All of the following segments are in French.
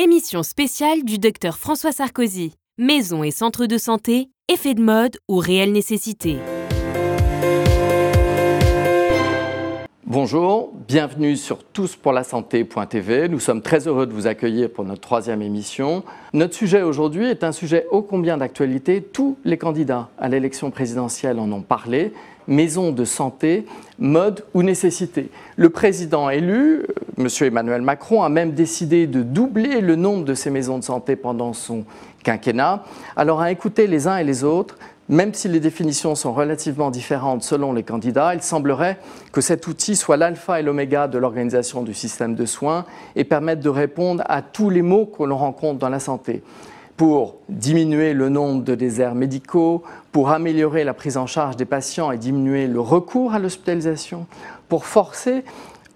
Émission spéciale du docteur François Sarkozy. Maison et centre de santé, effet de mode ou réelle nécessité Bonjour, bienvenue sur touspourlasanté.tv. Nous sommes très heureux de vous accueillir pour notre troisième émission. Notre sujet aujourd'hui est un sujet ô combien d'actualité. Tous les candidats à l'élection présidentielle en ont parlé. Maison de santé, mode ou nécessité. Le président élu, euh, M. Emmanuel Macron, a même décidé de doubler le nombre de ces maisons de santé pendant son quinquennat. Alors à écouter les uns et les autres, même si les définitions sont relativement différentes selon les candidats, il semblerait que cet outil soit l'alpha et l'oméga de l'organisation du système de soins et permette de répondre à tous les maux que l'on rencontre dans la santé pour diminuer le nombre de déserts médicaux, pour améliorer la prise en charge des patients et diminuer le recours à l'hospitalisation, pour forcer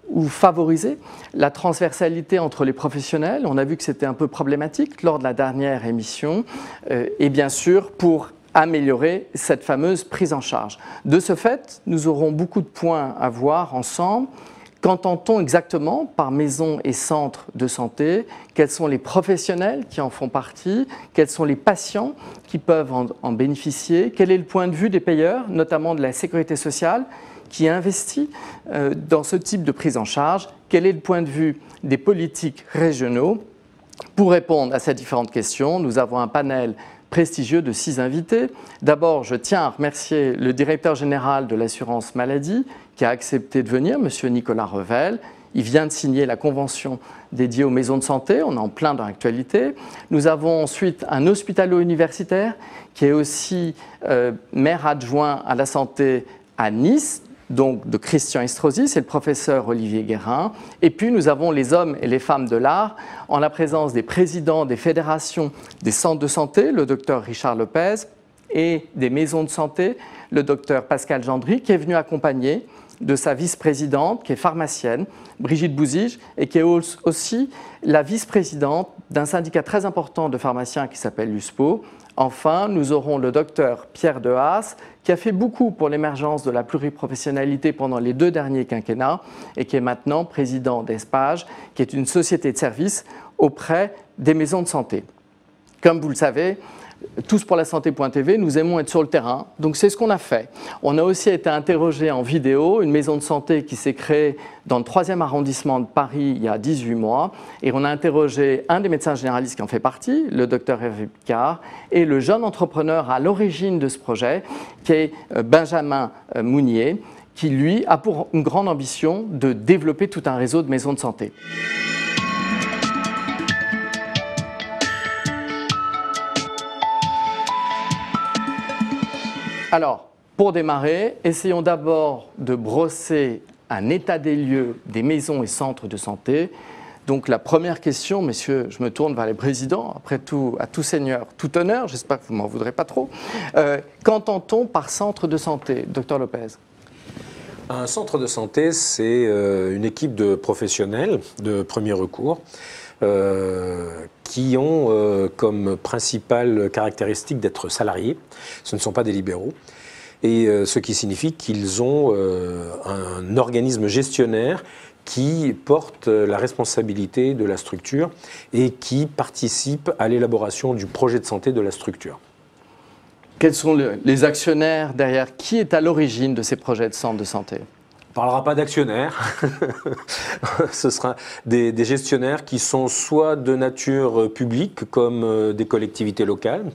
ou favoriser la transversalité entre les professionnels. On a vu que c'était un peu problématique lors de la dernière émission. Euh, et bien sûr, pour améliorer cette fameuse prise en charge. De ce fait, nous aurons beaucoup de points à voir ensemble. Qu'entend-on exactement par maison et centre de santé? Quels sont les professionnels qui en font partie? Quels sont les patients qui peuvent en, bénéficier? Quel est le point de vue des payeurs, notamment de la sécurité sociale, qui investit euh, dans ce type de prise en charge? Quel est le point de vue des politiques régionaux? Pour répondre à ces différentes questions, nous avons un panel prestigieux de six invités. D'abord, je tiens à remercier le directeur général de l'assurance maladie qui a accepté de venir, M. Nicolas Revel. Il vient de signer la convention dédiée aux maisons de santé, on est en plein dans l'actualité. Nous avons ensuite un hospitalo-universitaire qui est aussi euh, maire adjoint à la santé à Nice, donc de Christian Estrosi, c'est le professeur Olivier Guérin. Et puis nous avons les hommes et les femmes de l'art en la présence des présidents des fédérations des centres de santé, le docteur Richard Lopez, et des maisons de santé, le docteur Pascal Gendry, qui est venu accompagner de sa vice-présidente, qui est pharmacienne, Brigitte Bouzige, et qui est aussi la vice-présidente d'un syndicat très important de pharmaciens qui s'appelle l'USPO, Enfin, nous aurons le docteur Pierre Dehaas, qui a fait beaucoup pour l'émergence de la pluriprofessionnalité pendant les deux derniers quinquennats et qui est maintenant président d'ESPAGE, qui est une société de services auprès des maisons de santé. Comme vous le savez, tous pour la santé.tv, nous aimons être sur le terrain. Donc c'est ce qu'on a fait. On a aussi été interrogé en vidéo, une maison de santé qui s'est créée dans le 3e arrondissement de Paris il y a 18 mois. Et on a interrogé un des médecins généralistes qui en fait partie, le docteur Hervé Picard, et le jeune entrepreneur à l'origine de ce projet, qui est euh, Benjamin euh, Mounier, qui lui a pour une grande ambition de développer tout un réseau de maisons de santé. Alors, pour démarrer, essayons d'abord de brosser un état des lieux des maisons et centres de santé. Donc la première question, messieurs, je me tourne vers les présidents, après tout, à tout seigneur, tout honneur, j'espère que vous m'en voudrez pas trop. Euh, qu'entend-on par centre de santé, docteur Lopez? Un centre de santé, c'est euh, une équipe de professionnels de premier recours euh, qui ont euh, comme principale caractéristique d'être salariés. Ce ne sont pas des libéraux. Et euh, ce qui signifie qu'ils ont un organisme gestionnaire qui porte la responsabilité de la structure et qui participe à l'élaboration du projet de santé de la structure. Quels sont les actionnaires derrière? Qui est à l'origine de ces projets de centre de santé? Ne parlera pas d'actionnaires. Ce sera des, gestionnaires qui sont soit de nature publique, comme euh, des collectivités locales,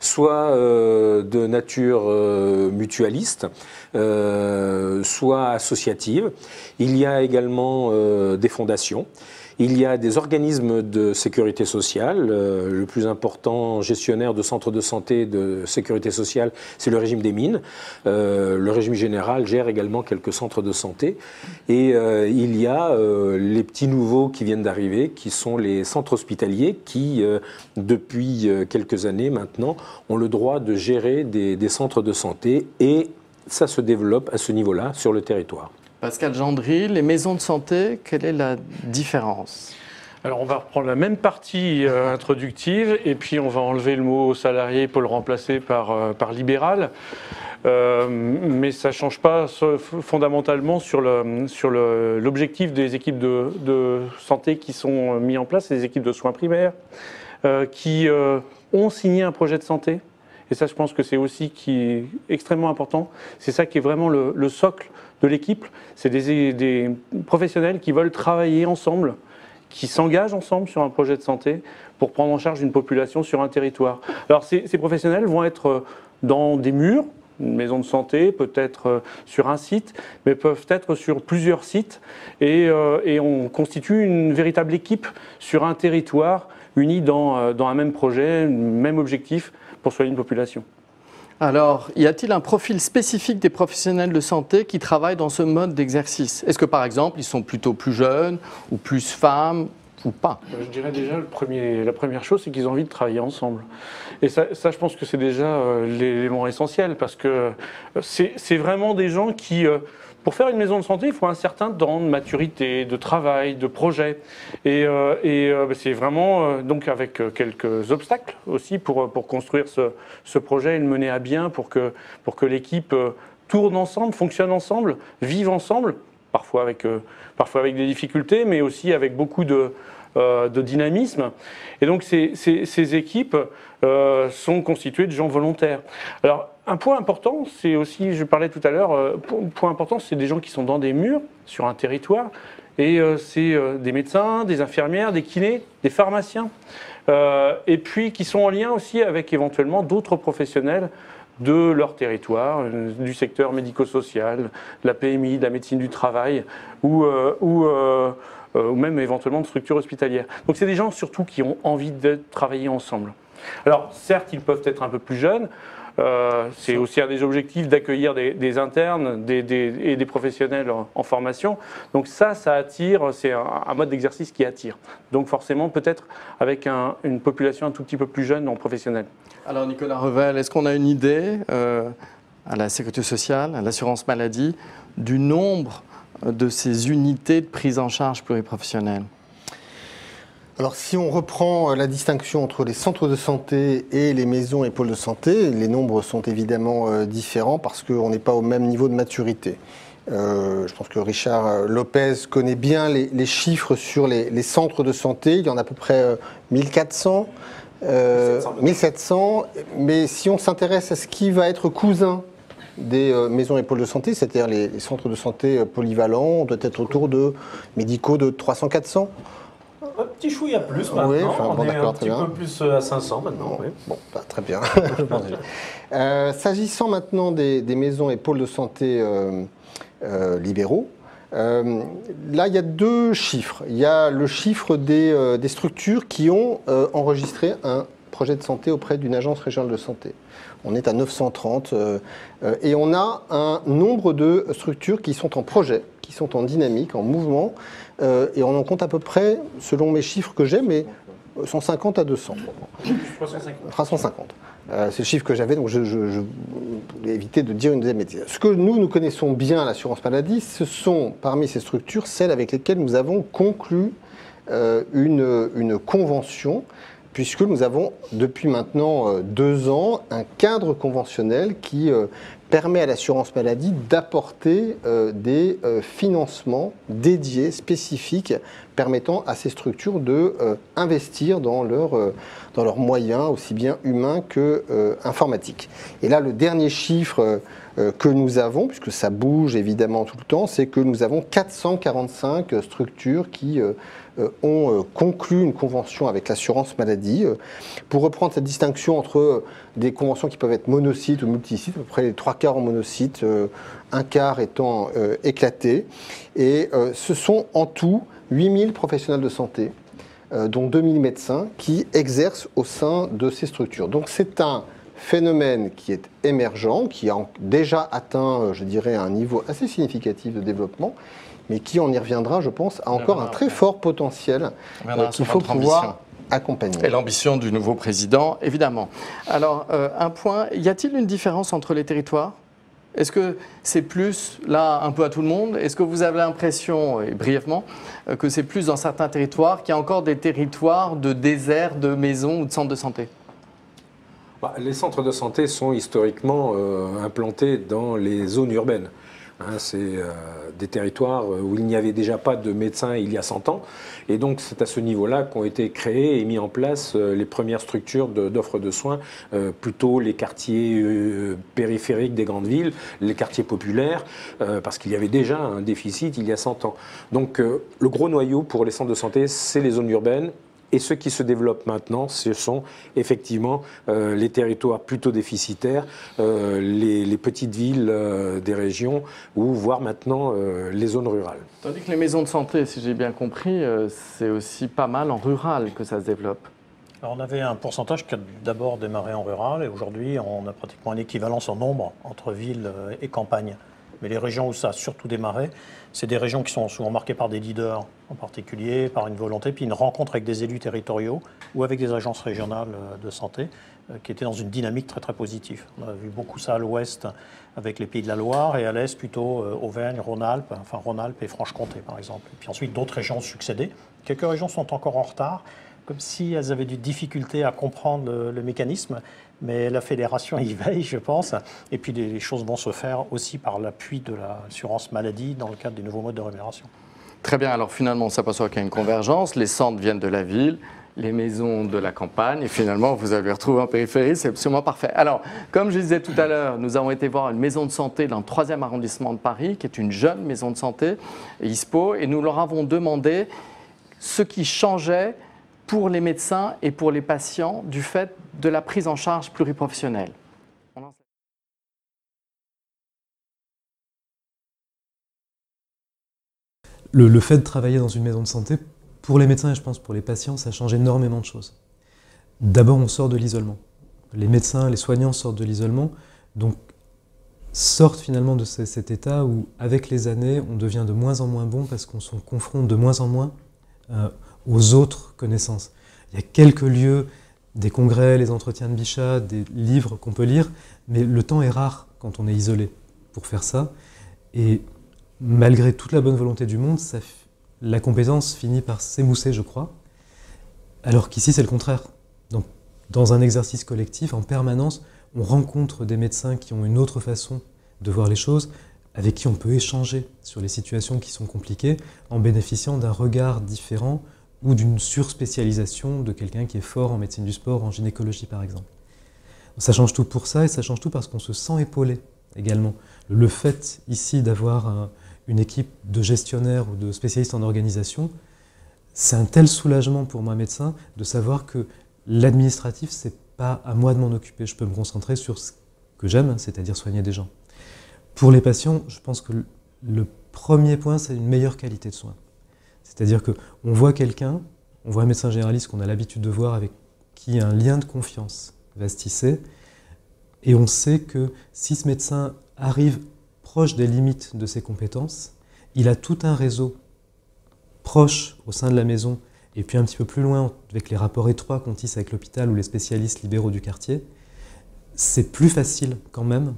soit euh, de nature euh, mutualiste, soit associative. Il y a également des fondations. Il y a des organismes de sécurité sociale. Euh, le plus important gestionnaire de centres de santé de sécurité sociale, c'est le régime des mines. Euh, le régime général gère également quelques centres de santé. Et euh, il y a les petits nouveaux qui viennent d'arriver, qui sont les centres hospitaliers, qui, depuis quelques années maintenant, ont le droit de gérer des centres de santé. Et ça se développe à ce niveau-là sur le territoire. Pascal Gendry, les maisons de santé, quelle est la différence? Alors on va reprendre la même partie euh, introductive et puis on va enlever le mot salarié pour le remplacer par, euh, libéral. Euh, mais ça ne change pas fondamentalement sur l'objectif des équipes de, santé qui sont mis en place, les équipes de soins primaires, qui ont signé un projet de santé. Et ça, je pense que c'est aussi extrêmement important. C'est ça qui est vraiment le socle de l'équipe. C'est des, professionnels qui veulent travailler ensemble, qui s'engagent ensemble sur un projet de santé pour prendre en charge une population sur un territoire. Alors ces, professionnels vont être dans des murs, une maison de santé, peut-être euh, sur un site, mais peuvent être sur plusieurs sites. Et, euh, et, on constitue une véritable équipe sur un territoire unie dans, euh, dans un même projet, un même objectif pour soigner une population. Alors, y a-t-il un profil spécifique des professionnels de santé qui travaillent dans ce mode d'exercice? Est-ce que, par exemple, ils sont plutôt plus jeunes ou plus femmes ou pas? Je dirais déjà, la première chose, c'est qu'ils ont envie de travailler ensemble. Et ça, ça je pense que c'est déjà euh, l'élément essentiel, parce que euh, c'est vraiment des gens qui... Euh, pour faire une maison de santé, il faut un certain temps de maturité, de travail, de projet. Et, euh, euh, bah, c'est vraiment, euh, donc avec quelques obstacles aussi pour, construire ce, projet et le mener à bien pour que, l'équipe tourne ensemble, fonctionne ensemble, vive ensemble, parfois avec, des difficultés, mais aussi avec beaucoup de, dynamisme. Et donc ces, ces, équipes sont constituées de gens volontaires. Alors un point important, c'est aussi, je parlais tout à l'heure, euh, point important, c'est des gens qui sont dans des murs sur un territoire, et euh, c'est euh, des médecins, des infirmières, des kinés, des pharmaciens, euh, et puis qui sont en lien aussi avec éventuellement d'autres professionnels de leur territoire, du secteur médico-social, de la PMI, de la médecine du travail, ou même éventuellement de structures hospitalières. Donc c'est des gens surtout qui ont envie de travailler ensemble. Alors certes, ils peuvent être un peu plus jeunes, euh, c'est aussi un des objectifs d'accueillir des, internes et des professionnels en, formation. Donc ça, ça attire, c'est un, mode d'exercice qui attire. Donc forcément, peut-être avec un, une population un tout petit peu plus jeune en professionnel. Alors Nicolas Revel, est-ce qu'on a une idée euh, à la sécurité sociale, à l'assurance maladie, du nombre de ces unités de prise en charge pluriprofessionnelle alors si on reprend euh, la distinction entre les centres de santé et les maisons et pôles de santé, les nombres sont évidemment euh, différents parce qu'on n'est pas au même niveau de maturité. Euh, je pense que Richard Lopez connaît bien les, les chiffres sur les, les, centres de santé. Il y en a à peu près 1400, euh, 1700. Mais si on s'intéresse à ce qui va être cousin des euh, maisons et pôles de santé, c'est-à-dire les, les, centres de santé polyvalents, on doit être autour de médicaux de 300-400 un petit chouïa plus maintenant. Oui, enfin, bon, on est un petit bien. peu plus à 500 maintenant. Oui. Bon, bah, très bien. euh, S'agissant maintenant des, des, maisons et pôles de santé euh, euh, libéraux, euh, là, il y a deux chiffres. Il y a le chiffre des, des structures qui ont enregistré un projet de santé auprès d'une agence régionale de santé. On est à 930 et on a un nombre de structures qui sont en projet, qui sont en dynamique, en mouvement, euh, et on en compte à peu près, selon mes chiffres que j'ai, mais 150 à 200. 350. 350. Euh, c'est le chiffre que j'avais, donc je, voulais éviter de dire une deuxième bêtise. Ce que nous, nous connaissons bien à l'assurance maladie, ce sont parmi ces structures celles avec lesquelles nous avons conclu euh, une, une, convention, puisque nous avons depuis maintenant euh, deux ans un cadre conventionnel qui permet à l'assurance maladie d'apporter euh, des euh, financements dédiés, spécifiques, permettant à ces structures de euh, investir dans, euh, leurs moyens, aussi bien humains que informatiques. Et là, le dernier chiffre que nous avons, puisque ça bouge évidemment tout le temps, c'est que nous avons 445 structures qui ont conclu une convention avec l'assurance maladie. Pour reprendre cette distinction entre des conventions qui peuvent être monocytes ou multisites, à peu près les trois quarts en monocytes, un quart étant éclaté. Et ce sont en tout 8000 professionnels de santé, euh, dont 2000 médecins, qui exercent au sein de ces structures. Donc c'est un phénomène qui est émergent, qui a déjà atteint, euh, je dirais, un niveau assez significatif de développement, mais qui, on y reviendra, je pense, a encore un très fort potentiel euh, qu'il faut pouvoir accompagner. Et l'ambition du nouveau président, évidemment. Alors, euh, un point, y a-t-il une différence entre les territoires? Est-ce que c'est plus, là, un peu à tout le monde? Est-ce que vous avez l'impression, et brièvement, que c'est plus dans certains territoires qu'il y a encore des territoires de désert de maisons ou de centres de santé? Bah, les centres de santé sont historiquement implantés dans les zones urbaines. Hein, c'est euh, des territoires où il n'y avait déjà pas de médecins il y a 100 ans. Et donc, c'est à ce niveau-là qu'ont été créées et mis en place euh, les premières structures d'offres de, soins, euh, plutôt les quartiers périphériques des grandes villes, les quartiers populaires, parce qu'il y avait déjà un déficit il y a 100 ans. Donc, le gros noyau pour les centres de santé, c'est les zones urbaines et ce qui se développe maintenant, ce sont effectivement euh, les territoires plutôt déficitaires, euh, les, petites villes euh, des régions, ou voire maintenant les zones rurales. Tandis que les maisons de santé, si j'ai bien compris, c'est aussi pas mal en rural que ça se développe. Alors on avait un pourcentage qui a d'abord démarré en rural et aujourd'hui on a pratiquement une équivalence en nombre entre villes et campagnes. Mais les régions où ça a surtout démarré, c'est des régions qui sont souvent marquées par des leaders en particulier, par une volonté, puis une rencontre avec des élus territoriaux ou avec des agences régionales euh, de santé euh, qui étaient dans une dynamique très très positive. On a vu beaucoup ça à l'ouest avec les pays de la Loire et à l'est plutôt euh, Auvergne, Rhône-Alpes, enfin Rhône-Alpes et Franche-Comté par exemple. Puis ensuite d'autres régions ont succédé. Quelques régions sont encore en retard, comme si elles avaient du difficulté à comprendre le mécanisme mais la fédération y veille, je pense. Et puis les choses vont se faire aussi par l'appui de l'assurance maladie dans le cadre des nouveaux modes de rémunération. Très bien, alors finalement on s'aperçoit qu'il y a une convergence, les centres viennent de la ville, les maisons de la campagne, et finalement vous allez retrouver en périphérie, c'est absolument parfait. Alors, comme je disais tout à l'heure, nous avons été voir une maison de santé dans le 3e arrondissement de Paris, qui est une jeune maison de santé, ISPO, et nous leur avons demandé ce qui changeait pour les médecins et pour les patients du fait de la prise en charge pluriprofessionnelle. Le, fait de travailler dans une maison de santé, pour les médecins et je pense pour les patients, ça change énormément de choses. D'abord, on sort de l'isolement. Les médecins, les soignants sortent de l'isolement, donc sortent finalement de cet état où, avec les années, on devient de moins en moins bon parce qu'on se confronte de moins en moins euh, aux autres connaissances. Il y a quelques lieux, des congrès, les entretiens de Bichat, des livres qu'on peut lire, mais le temps est rare quand on est isolé pour faire ça. Et malgré toute la bonne volonté du monde, la compétence finit par s'émousser, je crois. Alors qu'ici, c'est le contraire. Donc, dans un exercice collectif, en permanence, on rencontre des médecins qui ont une autre façon de voir les choses, avec qui on peut échanger sur les situations qui sont compliquées, en bénéficiant d'un regard différent ou d'une surspécialisation de quelqu'un qui est fort en médecine du sport, en gynécologie par exemple. Ça change tout pour ça et ça change tout parce qu'on se sent épaulé également. Le fait ici d'avoir une équipe de gestionnaires ou de spécialistes en organisation, c'est un tel soulagement pour moi médecin de savoir que l'administratif, c'est pas à moi de m'en occuper. Je peux me concentrer sur ce que j'aime, c'est-à-dire soigner des gens. Pour les patients, je pense que le premier point, c'est une meilleure qualité de soins. C'est-à-dire qu'on voit quelqu'un, on voit un médecin généraliste qu'on a l'habitude de voir avec qui un lien de confiance va se tisser, et on sait que si ce médecin arrive proche des limites de ses compétences, il a tout un réseau proche au sein de la maison, et puis un petit peu plus loin, avec les rapports étroits qu'on tisse avec l'hôpital ou les spécialistes libéraux du quartier, c'est plus facile quand même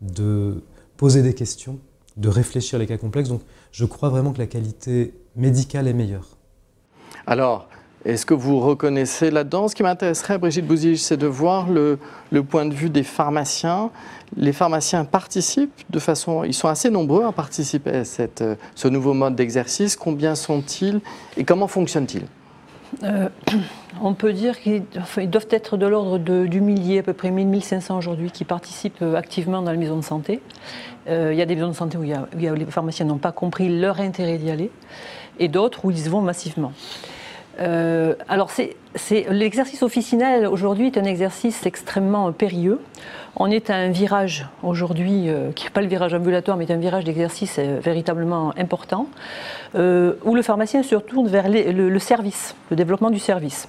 de poser des questions, de réfléchir les cas complexes. Donc je crois vraiment que la qualité médicale est meilleure. Alors, est-ce que vous reconnaissez là-dedans? Ce qui m'intéresserait, Brigitte Bouzige, c'est de voir le, point de vue des pharmaciens. Les pharmaciens participent de façon... Ils sont assez nombreux à participer à cette, ce nouveau mode d'exercice. Combien sont-ils et comment fonctionnent-ils? Euh, on peut dire qu'ils doivent être de l'ordre du millier, à peu près 1000-1500 aujourd'hui, qui participent euh, activement dans les maisons de santé. Euh, il y a des maisons de santé où, les pharmaciens n'ont pas compris leur intérêt d'y aller, et d'autres où ils vont massivement. alors, l'exercice officinal aujourd'hui est un exercice extrêmement périlleux. On est à un virage aujourd'hui, qui n'est pas le virage ambulatoire, mais un virage d'exercice véritablement important. Euh, où le pharmacien se retourne vers le, service, le développement du service.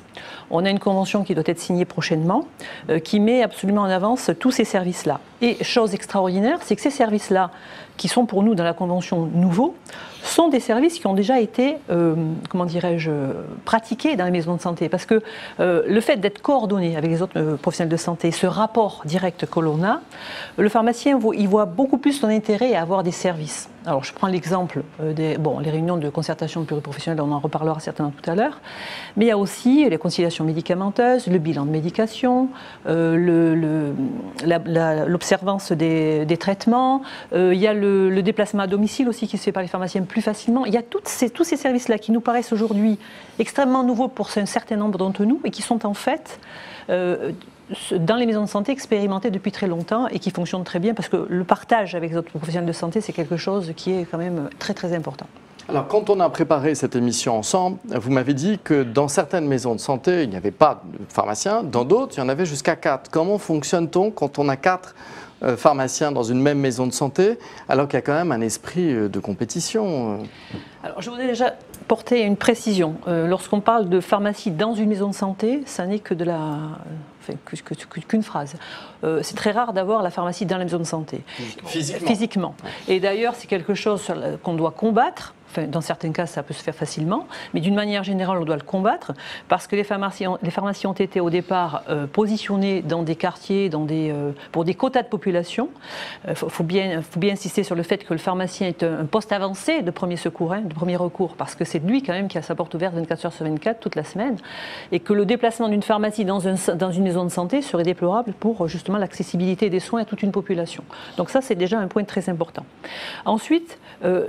On a une convention qui doit être signée prochainement, euh, qui met absolument en avance tous ces services-là. Et chose extraordinaire, c'est que ces services-là, qui sont pour nous dans la convention nouveaux, sont des services qui ont déjà été, euh, comment dirais-je, pratiqués dans les maisons de santé. Parce que le fait d'être coordonné avec les autres professionnels de santé, ce rapport direct que l'on a, le pharmacien il voit beaucoup plus son intérêt à avoir des services. Alors, je prends l'exemple euh, des bon, les réunions de concertation pluriprofessionnelle, on en reparlera certainement tout à l'heure, mais il y a aussi les conciliation médicamenteuse, le bilan de médication, l'observance des, traitements. il y a le, déplacement à domicile aussi qui se fait par les pharmaciens plus facilement. Il y a tous ces services-là qui nous paraissent aujourd'hui extrêmement nouveaux pour un certain nombre d'entre nous et qui sont en fait dans les maisons de santé expérimentées depuis très longtemps et qui fonctionnent très bien parce que le partage avec les autres professionnels de santé, c'est quelque chose qui est quand même très très important. Alors, quand on a préparé cette émission ensemble, vous m'avez dit que dans certaines maisons de santé, il n'y avait pas de pharmaciens, dans d'autres, il y en avait jusqu'à quatre. Comment fonctionne-t-on quand on a quatre euh, pharmaciens dans une même maison de santé, alors qu'il y a quand même un esprit euh, de compétition euh Alors, je voudrais déjà porter une précision. Lorsqu'on parle de pharmacie dans une maison de santé, ça n'est que de la qu'une phrase. Euh, c'est très rare d'avoir la pharmacie dans la maison de santé. Physiquement. Physiquement. Et d'ailleurs, c'est quelque chose qu'on doit combattre dans certains cas, ça peut se faire facilement, mais d'une manière générale, on doit le combattre parce que les pharmacies, les pharmacies ont été au départ euh, positionnées dans des quartiers, dans des, euh, pour des quotas de population. Il euh, faut, bien, faut bien insister sur le fait que le pharmacien est un, poste avancé de premier secours, hein, de premier recours, parce que c'est lui quand même qui a sa porte ouverte 24 heures sur 24 toute la semaine, et que le déplacement d'une pharmacie dans, un, dans une maison de santé serait déplorable pour justement l'accessibilité des soins à toute une population. Donc ça, c'est déjà un point très important. Ensuite,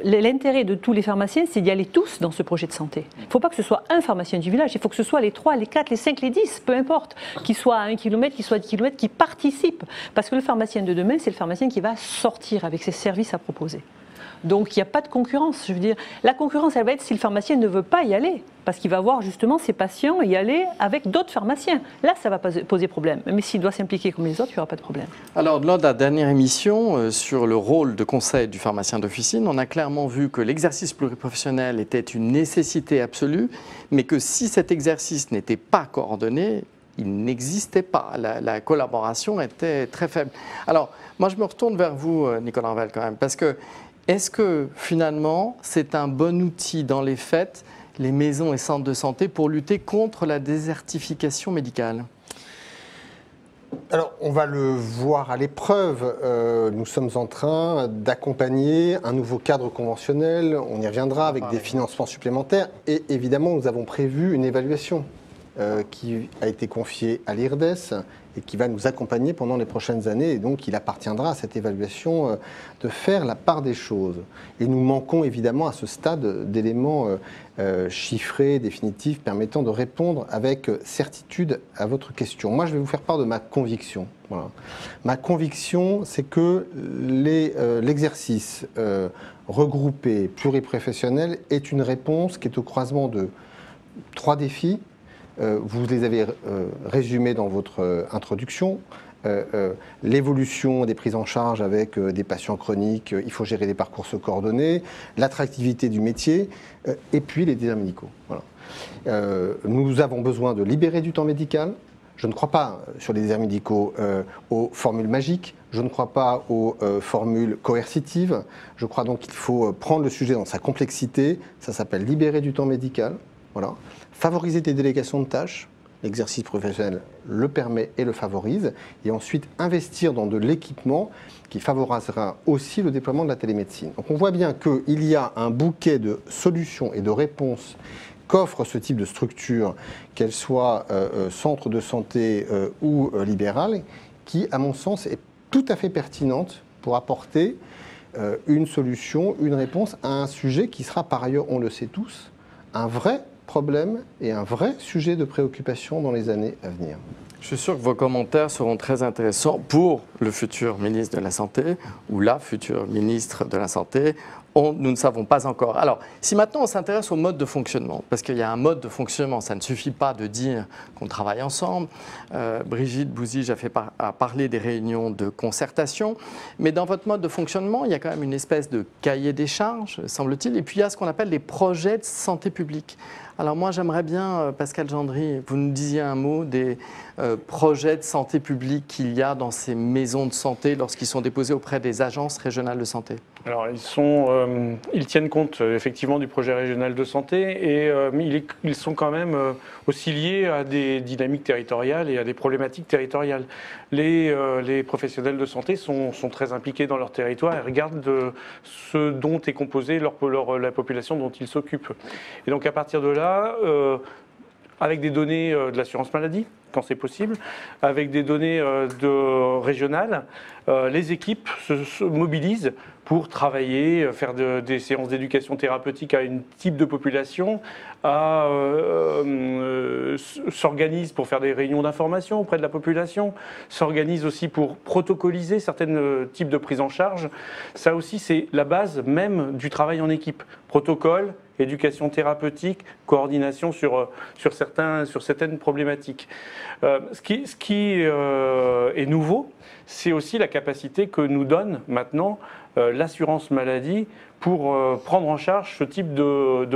l'intérêt de tous les pharmaciens c'est d'y aller tous dans ce projet de santé. Il ne faut pas que ce soit un pharmacien du village, il faut que ce soit les 3, les 4, les 5, les 10, peu importe, qu'ils soient à 1 km, qu'ils soient à 10 km, qui participent. Parce que le pharmacien de demain, c'est le pharmacien qui va sortir avec ses services à proposer. Donc il n'y a pas de concurrence. Je veux dire, la concurrence, elle va être si le pharmacien ne veut pas y aller, parce qu'il va voir justement ses patients y aller avec d'autres pharmaciens. Là, ça va poser problème. Mais s'il doit s'impliquer comme les autres, il n'y aura pas de problème. Alors, lors de la dernière émission euh, sur le rôle de conseil du pharmacien d'officine, on a clairement vu que l'exercice pluriprofessionnel était une nécessité absolue, mais que si cet exercice n'était pas coordonné, il n'existait pas. La, la, collaboration était très faible. Alors, moi, je me retourne vers vous, euh, Nicolas Ravel, quand même, parce que est-ce que finalement, c'est un bon outil dans les faits, les maisons et centres de santé, pour lutter contre la désertification médicale? Alors, on va le voir à l'épreuve. Euh, nous sommes en train d'accompagner un nouveau cadre conventionnel. On y reviendra avec des financements supplémentaires. Et évidemment, nous avons prévu une évaluation euh, qui a été confiée à l'IRDES et qui va nous accompagner pendant les prochaines années. Et donc, il appartiendra à cette évaluation euh, de faire la part des choses. Et nous manquons évidemment à ce stade d'éléments euh, euh, chiffrés, définitifs, permettant de répondre avec certitude à votre question. Moi, je vais vous faire part de ma conviction. Ma conviction, c'est que l'exercice regroupé, pluriprofessionnel, est une réponse qui est au croisement de trois défis vous les avez euh, résumés dans votre euh, introduction. l'évolution des prises en charge avec des patients chroniques, il faut gérer des parcours coordonnés, l'attractivité du métier, et puis les déserts médicaux. nous avons besoin de libérer du temps médical. Je ne crois pas sur les déserts médicaux aux formules magiques, je ne crois pas aux formules coercitives. Je crois donc qu'il faut prendre le sujet dans sa complexité. Ça s'appelle libérer du temps médical. Voilà favoriser des délégations de tâches, l'exercice professionnel le permet et le favorise, et ensuite investir dans de l'équipement qui favorisera aussi le déploiement de la télémédecine. Donc on voit bien qu'il y a un bouquet de solutions et de réponses qu'offre ce type de structure, qu'elle soit euh, euh, centre de santé euh, ou libérale, qui, à mon sens, est tout à fait pertinente pour apporter une solution, une réponse à un sujet qui sera par ailleurs, on le sait tous, un vrai problème et un vrai sujet de préoccupation dans les années à venir. Je suis sûr que vos commentaires seront très intéressants pour le futur ministre de la Santé ou la future ministre de la Santé. nous ne savons pas encore. Alors, si maintenant on s'intéresse au mode de fonctionnement, parce qu'il y a un mode de fonctionnement, ça ne suffit pas de dire qu'on travaille ensemble. Euh, Brigitte Bouzige a, parlé des réunions de concertation, mais dans votre mode de fonctionnement, il y a quand même une espèce de cahier des charges, semble-t-il, et puis il y a ce qu'on appelle les projets de santé publique. Alors moi, j'aimerais bien, euh, Pascal Gendry, vous nous disiez un mot des euh, projets de santé publique qu'il y a dans ces maisons de santé lorsqu'ils sont déposés auprès des agences régionales de santé. Alors, ils, sont, euh, ils tiennent compte effectivement du projet régional de santé et ils, sont quand même aussi liés à des dynamiques territoriales et à des problématiques territoriales. Les, les professionnels de santé sont, très impliqués dans leur territoire et regardent de ce dont est composée la population dont ils s'occupent. Et donc, à partir de là, euh, avec des données de l'assurance maladie, quand c'est possible, avec des données de, régionales. les équipes se mobilisent pour travailler, euh, faire des séances d'éducation thérapeutique à un type de population, euh, euh, s'organise pour faire des réunions d'information auprès de la population, s'organise aussi pour protocoliser certains types de prise en charge. Ça aussi, c'est la base même du travail en équipe. Protocole, éducation thérapeutique, coordination sur certaines problématiques. Ce qui, ce qui est nouveau, c'est aussi la capacité que nous donne maintenant euh, l'assurance maladie pour euh, prendre en charge ce type de. Euh,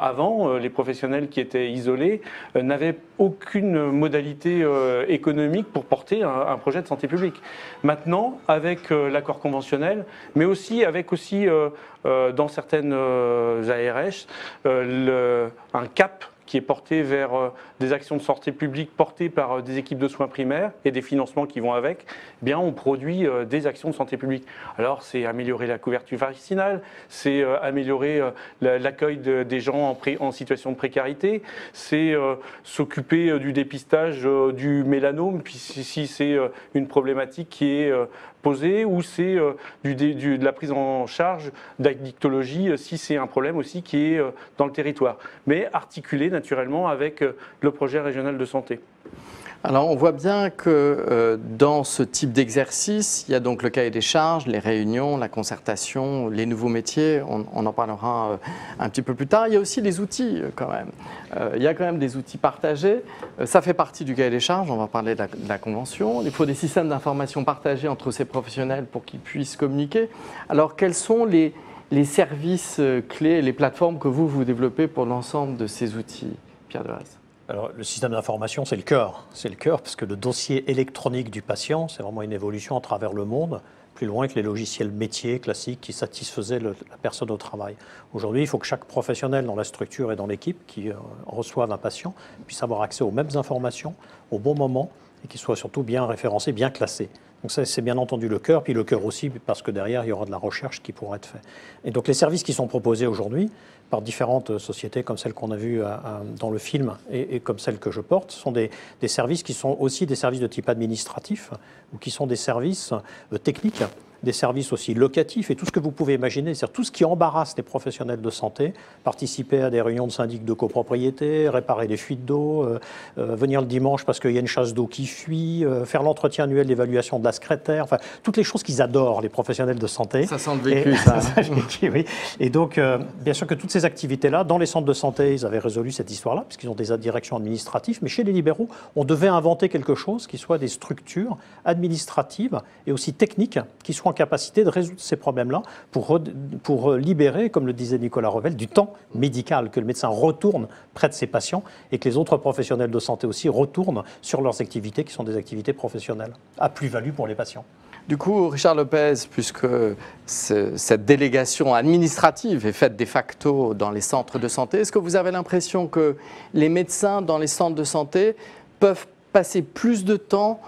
avant, les professionnels qui étaient isolés n'avaient aucune modalité économique pour porter un, projet de santé publique. Maintenant, avec l'accord conventionnel, mais aussi avec aussi dans certaines ARS un cap qui est porté vers euh, des actions de santé publique portées par euh, des équipes de soins primaires et des financements qui vont avec, eh bien on produit euh, des actions de santé publique. Alors c'est améliorer la couverture vaccinale, c'est améliorer l'accueil des gens en, situation de précarité, c'est s'occuper du dépistage du mélanome, puis si c'est une problématique qui est posée, ou c'est de la prise en charge d'addictologie si c'est un problème aussi qui est dans le territoire. Mais articulé naturellement avec euh, le projet régional de santé. Alors on voit bien que euh, dans ce type d'exercice, il y a donc le cahier des charges, les réunions, la concertation, les nouveaux métiers, on, en parlera euh, un petit peu plus tard. Il y a aussi les outils quand même. il y a quand même des outils partagés. ça fait partie du cahier des charges, on va parler de la, de la convention. Il faut des systèmes d'information partagés entre ces professionnels pour qu'ils puissent communiquer. Alors quels sont les, les services euh, clés, les plateformes que vous, vous développez pour l'ensemble de ces outils, Pierre Derez alors, le système d'information, c'est le cœur. C'est le cœur parce que le dossier électronique du patient, c'est vraiment une évolution à travers le monde, plus loin que les logiciels métiers classiques qui satisfaisaient la personne au travail. Aujourd'hui, il faut que chaque professionnel dans la structure et dans l'équipe qui euh, reçoive un patient puisse avoir accès aux mêmes informations au bon moment et qu'il soit surtout bien référencé, bien classé. Donc ça, c'est bien entendu le cœur, puis le cœur aussi, parce que derrière, il y aura de la recherche qui pourra être faite. Et donc les services qui sont proposés aujourd'hui par différentes sociétés, comme celle qu'on a vues dans le film et, comme celle que je porte, sont des, des, services qui sont aussi des services de type administratif, ou qui sont des services euh, techniques des services aussi locatifs et tout ce que vous pouvez imaginer, c'est-à-dire tout ce qui embarrasse les professionnels de santé, participer à des réunions de syndic de copropriété, réparer les fuites d'eau, euh, euh, venir le dimanche parce qu'il y a une chasse d'eau qui fuit, euh, faire l'entretien annuel d'évaluation de la secrétaire, enfin toutes les choses qu'ils adorent, les professionnels de santé. Ça sent le vécu, ça. oui. Et donc, bien sûr que toutes ces activités-là, dans les centres de santé, ils avaient résolu cette histoire-là, puisqu'ils ont des directions administratives, mais chez les libéraux, on devait inventer quelque chose qui soit des structures administratives et aussi techniques qui soient capacité de résoudre ces problèmes-là pour, pour libérer, comme le disait Nicolas Revel, du temps médical, que le médecin retourne près de ses patients et que les autres professionnels de santé aussi retournent sur leurs activités qui sont des activités professionnelles, à plus-value pour les patients. Du coup, Richard Lopez, puisque cette délégation administrative est faite de facto dans les centres de santé, est-ce que vous avez l'impression que les médecins dans les centres de santé peuvent passer plus de temps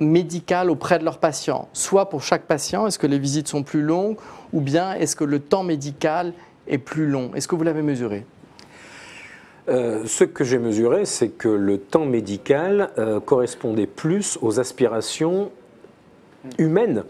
médicales auprès de leurs patients Soit pour chaque patient, est-ce que les visites sont plus longues ou bien est-ce que le temps médical est plus long? Est-ce que vous l'avez mesuré? Euh, ce que j'ai mesuré, c'est que le temps médical euh, correspondait plus aux aspirations humaines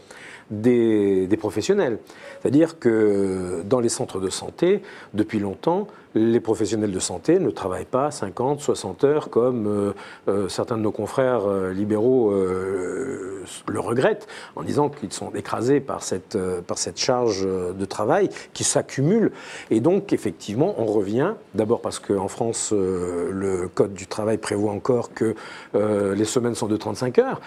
des professionnels. C'est-à-dire que dans les centres de santé, depuis longtemps, les professionnels de santé ne travaillent pas 50, 60 heures comme euh, euh, certains de nos confrères euh, libéraux le regrettent en disant qu'ils sont écrasés par cette, par cette charge de travail qui s'accumule. Et donc, effectivement, on revient, d'abord parce qu'en France, le Code du travail prévoit encore que les semaines sont de 35 heures.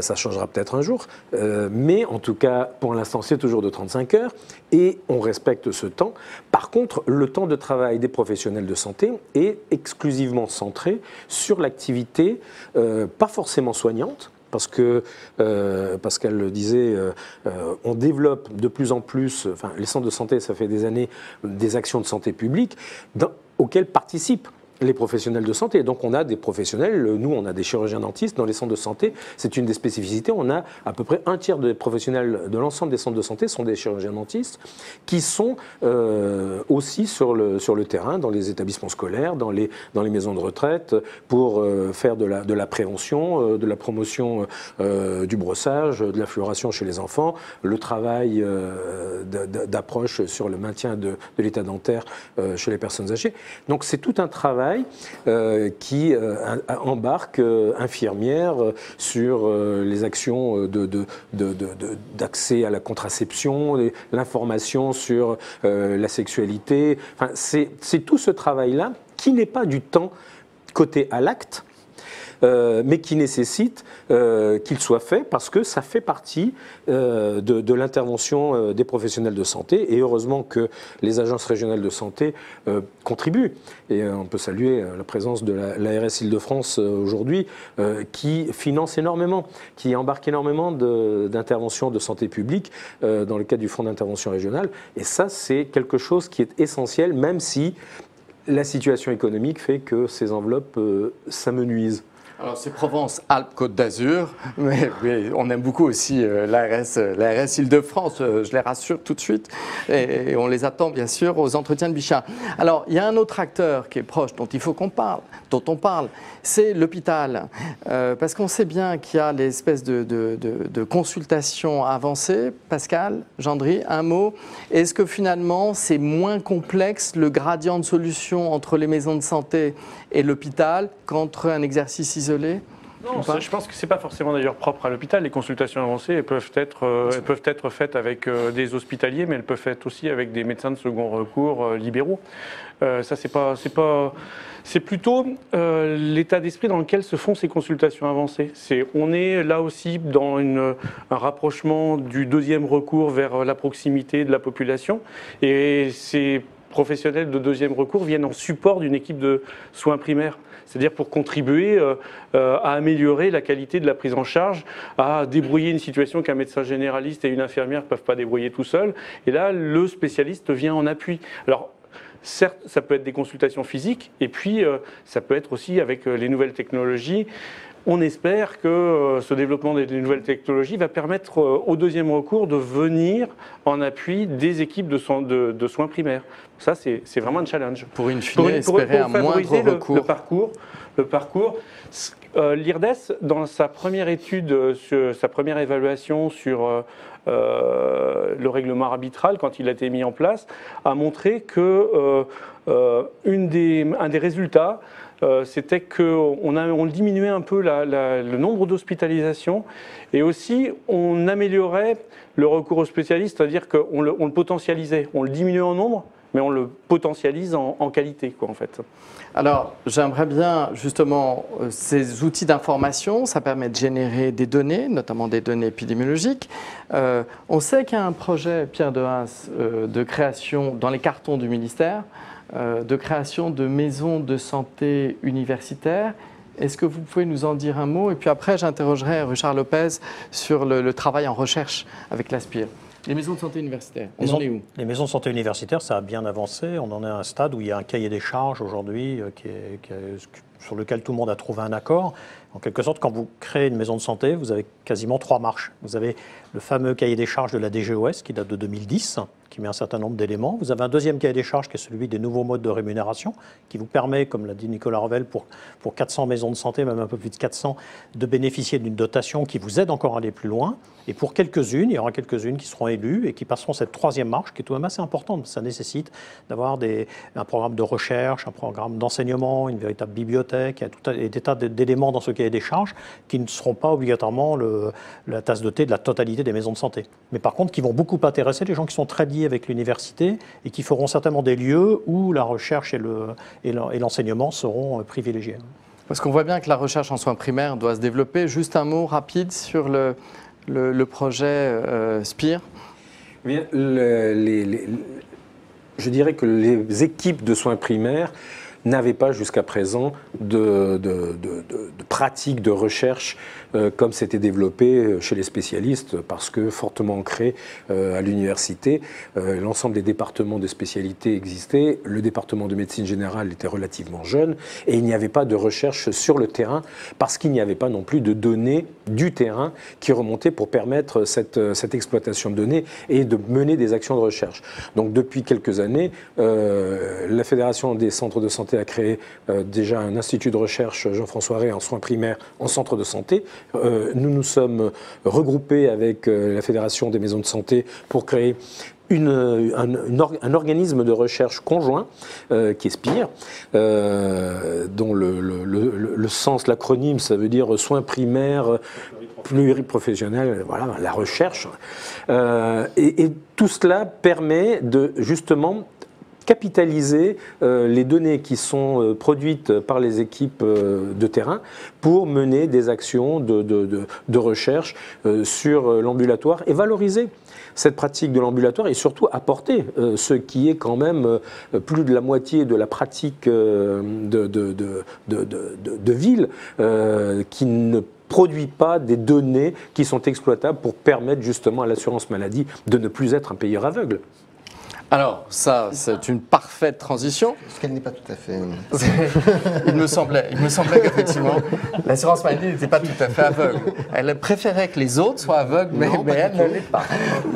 ça changera peut-être un jour. mais en tout cas, pour l'instant, c'est toujours de 35 heures. Et on respecte ce temps. Par contre, le temps de travail des professionnels de santé est exclusivement centré sur l'activité, euh, pas forcément soignante, parce que, euh, qu'elle le disait, euh, on développe de plus en plus, enfin, les centres de santé, ça fait des années, des actions de santé publique auxquelles participent les professionnels de santé. Donc on a des professionnels, nous on a des chirurgiens dentistes dans les centres de santé, c'est une des spécificités, on a à peu près un tiers des professionnels de l'ensemble des centres de santé sont des chirurgiens dentistes qui sont euh, aussi sur le, sur le terrain, dans les établissements scolaires, dans les, dans les maisons de retraite, pour euh, faire de la, de la prévention, euh, de la promotion du brossage, de la fluoration chez les enfants, le travail d'approche sur le maintien de, de l'état dentaire chez les personnes âgées. Donc c'est tout un travail euh, qui euh, embarque euh, infirmières sur les actions d'accès à la contraception, l'information sur la sexualité. Enfin, c'est tout ce travail-là qui n'est pas du temps côté à l'acte, euh, mais qui nécessite euh, qu'il soit fait parce que ça fait partie euh, de, l'intervention des professionnels de santé. Et heureusement que les agences régionales de santé contribuent. Et on peut saluer la présence de l'ARS Île-de-France aujourd'hui, qui finance énormément, qui embarque énormément d'interventions de, santé publique dans le cadre du Fonds d'intervention régionale. Et ça, c'est quelque chose qui est essentiel, même si la situation économique fait que ces enveloppes s'amenuisent. Alors c'est Provence-Alpes-Côte d'Azur, mais, on aime beaucoup aussi euh, l'ARS, euh, Île-de-France, euh, je les rassure tout de suite, et, on les attend bien sûr aux entretiens de Bichat. Alors il y a un autre acteur qui est proche, dont il faut qu'on parle, dont on parle, c'est l'hôpital, parce qu'on sait bien qu'il y a l'espèce de, de, de, consultation avancée. Pascal, Gendry, un mot, est-ce que finalement c'est moins complexe le gradient de solution entre les maisons de santé et l'hôpital qu'entre un exercice isolé non, je pense que ce n'est pas forcément d'ailleurs propre à l'hôpital. Les consultations avancées elles peuvent, être, euh, elles peuvent être faites avec euh, des hospitaliers, mais elles peuvent être aussi avec des médecins de second recours euh, libéraux. ça, c'est pas, c'est pas, c'est plutôt l'état d'esprit dans lequel se font ces consultations avancées. C'est, on est là aussi dans une, un rapprochement du deuxième recours vers la proximité de la population, et c'est professionnels de deuxième recours viennent en support d'une équipe de soins primaires c'est-à-dire pour contribuer euh, euh, à améliorer la qualité de la prise en charge, à débrouiller une situation qu'un médecin généraliste et une infirmière ne peuvent pas débrouiller tout seuls. Et là, le spécialiste vient en appui. Alors, certes, ça peut être des consultations physiques, et puis euh, ça peut être aussi avec les nouvelles technologies. On espère que euh, ce développement des nouvelles technologies va permettre euh, au deuxième recours de venir en appui des équipes de, soins, primaires. Ça, c'est vraiment un challenge. Pour une fine, espérer un moindre recours. Le, parcours, le parcours. Euh, L'IRDES, dans sa première étude, sa première évaluation sur le règlement arbitral, quand il a été mis en place, a montré que une des, un des résultats euh, c'était qu'on on diminuait un peu le nombre d'hospitalisations et aussi on améliorait le recours aux spécialistes, c'est-à-dire qu'on le, potentialisait, on le diminuait en nombre, mais on le potentialise en, qualité, quoi, en fait. Alors, j'aimerais bien, justement, euh, ces outils d'information, ça permet de générer des données, notamment des données épidémiologiques. Euh, on sait qu'il y a un projet, Pierre de Haas, de création dans les cartons du ministère de création de maisons de santé universitaires. Est-ce que vous pouvez nous en dire un mot? Et puis après, j'interrogerai Richard Lopez sur le, travail en recherche avec l'ASPIR. Les maisons de santé universitaires, on en est où? Les maisons de santé universitaires, ça a bien avancé. On en est à un stade où il y a un cahier des charges aujourd'hui euh, sur lequel tout le monde a trouvé un accord. En quelque sorte, quand vous créez une maison de santé, vous avez quasiment trois marches. Vous avez le fameux cahier des charges de la DGOS qui date de 2010, qui met un certain nombre d'éléments. Vous avez un deuxième cahier des charges qui est celui des nouveaux modes de rémunération, qui vous permet, comme l'a dit Nicolas Revel, pour, pour 400 maisons de santé, même un peu plus de 400, de bénéficier d'une dotation qui vous aide encore à aller plus loin. Et pour quelques-unes, il y aura quelques-unes qui seront élues et qui passeront cette troisième marche, qui est tout de même assez importante. Ça nécessite d'avoir un programme de recherche, un programme d'enseignement, une véritable bibliothèque, tout et des tas d'éléments dans ce cahier des charges qui ne seront pas obligatoirement la tasse de thé de la totalité des maisons de santé. Mais par contre, qui vont beaucoup intéresser les gens qui sont très liés avec l'université et qui feront certainement des lieux où la recherche et l'enseignement seront euh, privilégiés. Parce qu'on voit bien que la recherche en soins primaires doit se développer. Juste un mot rapide sur le, le, projet euh, SPIRE. Bien, les, je dirais que les équipes de soins primaires n'avaient pas jusqu'à présent de, de, pratique de recherche euh, comme c'était développé euh, chez les spécialistes, parce que fortement ancré euh, à l'université, l'ensemble des départements de spécialité existaient, le département de médecine générale était relativement jeune, et il n'y avait pas de recherche sur le terrain, parce qu'il n'y avait pas non plus de données du terrain qui remontaient pour permettre cette, cette exploitation de données et de mener des actions de recherche. Donc depuis quelques années, la Fédération des centres de santé a créé déjà un institut de recherche, Jean-François Rey, en soins primaires en centre de santé, euh, nous nous sommes regroupés avec euh, la Fédération des maisons de santé pour créer un, organisme de recherche conjoint euh, qui est SPIRE, dont le, sens, l'acronyme, ça veut dire soins primaires pluriprofessionnels, voilà, la recherche. et, tout cela permet de justement capitaliser euh, les données qui sont euh, produites par les équipes euh, de terrain pour mener des actions de, recherche sur l'ambulatoire et valoriser cette pratique de l'ambulatoire et surtout apporter ce qui est quand même plus de la moitié de la pratique de, ville qui ne produit pas des données qui sont exploitables pour permettre justement à l'assurance maladie de ne plus être un payeur aveugle. Alors, ça, c'est une parfaite transition. Ce qu'elle n'est pas tout à fait. il me semblait, il me semblait qu'effectivement, l'assurance maladie n'était pas tout à fait aveugle. Elle préférait que les autres soient aveugles, mais, elle ne l'est pas.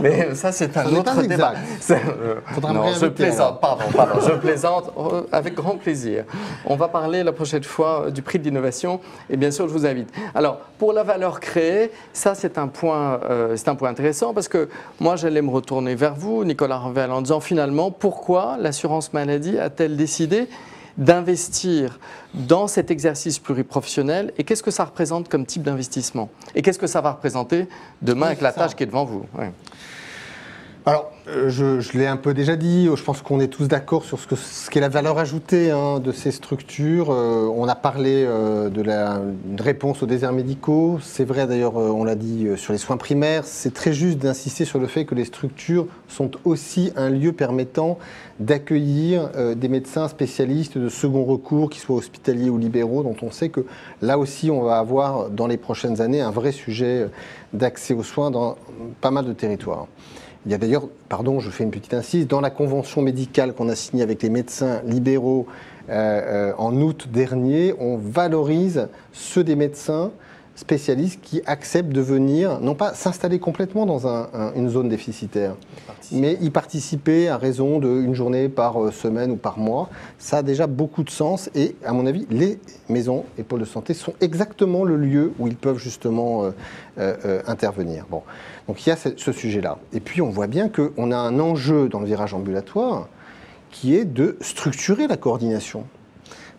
Mais ça, c'est un autre débat. Euh, non, je plaisante, pardon, pardon, je plaisante euh, avec grand plaisir. On va parler la prochaine fois euh, du prix de l'innovation et bien sûr, je vous invite. Alors, pour la valeur créée, ça, c'est un point, c'est un point intéressant parce que moi, j'allais me retourner vers vous, Nicolas Revel, en disant finalement pourquoi l'assurance maladie a-t-elle décidé d'investir dans cet exercice pluriprofessionnel et qu'est-ce que ça représente comme type d'investissement? Et qu'est-ce que ça va représenter demain avec la tâche qui est devant vous? Alors, euh, je, l'ai un peu déjà dit, je pense qu'on est tous d'accord sur ce, que, ce qu'est la valeur ajoutée hein, de ces structures. Euh, on a parlé euh, de la réponse aux déserts médicaux. C'est vrai d'ailleurs, on l'a dit sur les soins primaires. C'est très juste d'insister sur le fait que les structures sont aussi un lieu permettant d'accueillir des médecins spécialistes de second recours, qu'ils soient hospitaliers ou libéraux, dont on sait que là aussi on va avoir dans les prochaines années un vrai sujet d'accès aux soins dans pas mal de territoires. Il y a d'ailleurs, pardon, je fais une petite insiste, dans la convention médicale qu'on a signée avec les médecins libéraux euh, euh, en août dernier, on valorise ceux des médecins spécialistes qui acceptent de venir, non pas s'installer complètement dans une zone déficitaire, mais y participer à raison d'une journée par euh, semaine ou par mois. Ça a déjà beaucoup de sens et, à mon avis, les maisons et pôles de santé sont exactement le lieu où ils peuvent justement intervenir. Bon. Donc il y a ce, sujet-là. Et puis on voit bien qu'on a un enjeu dans le virage ambulatoire qui est de structurer la coordination.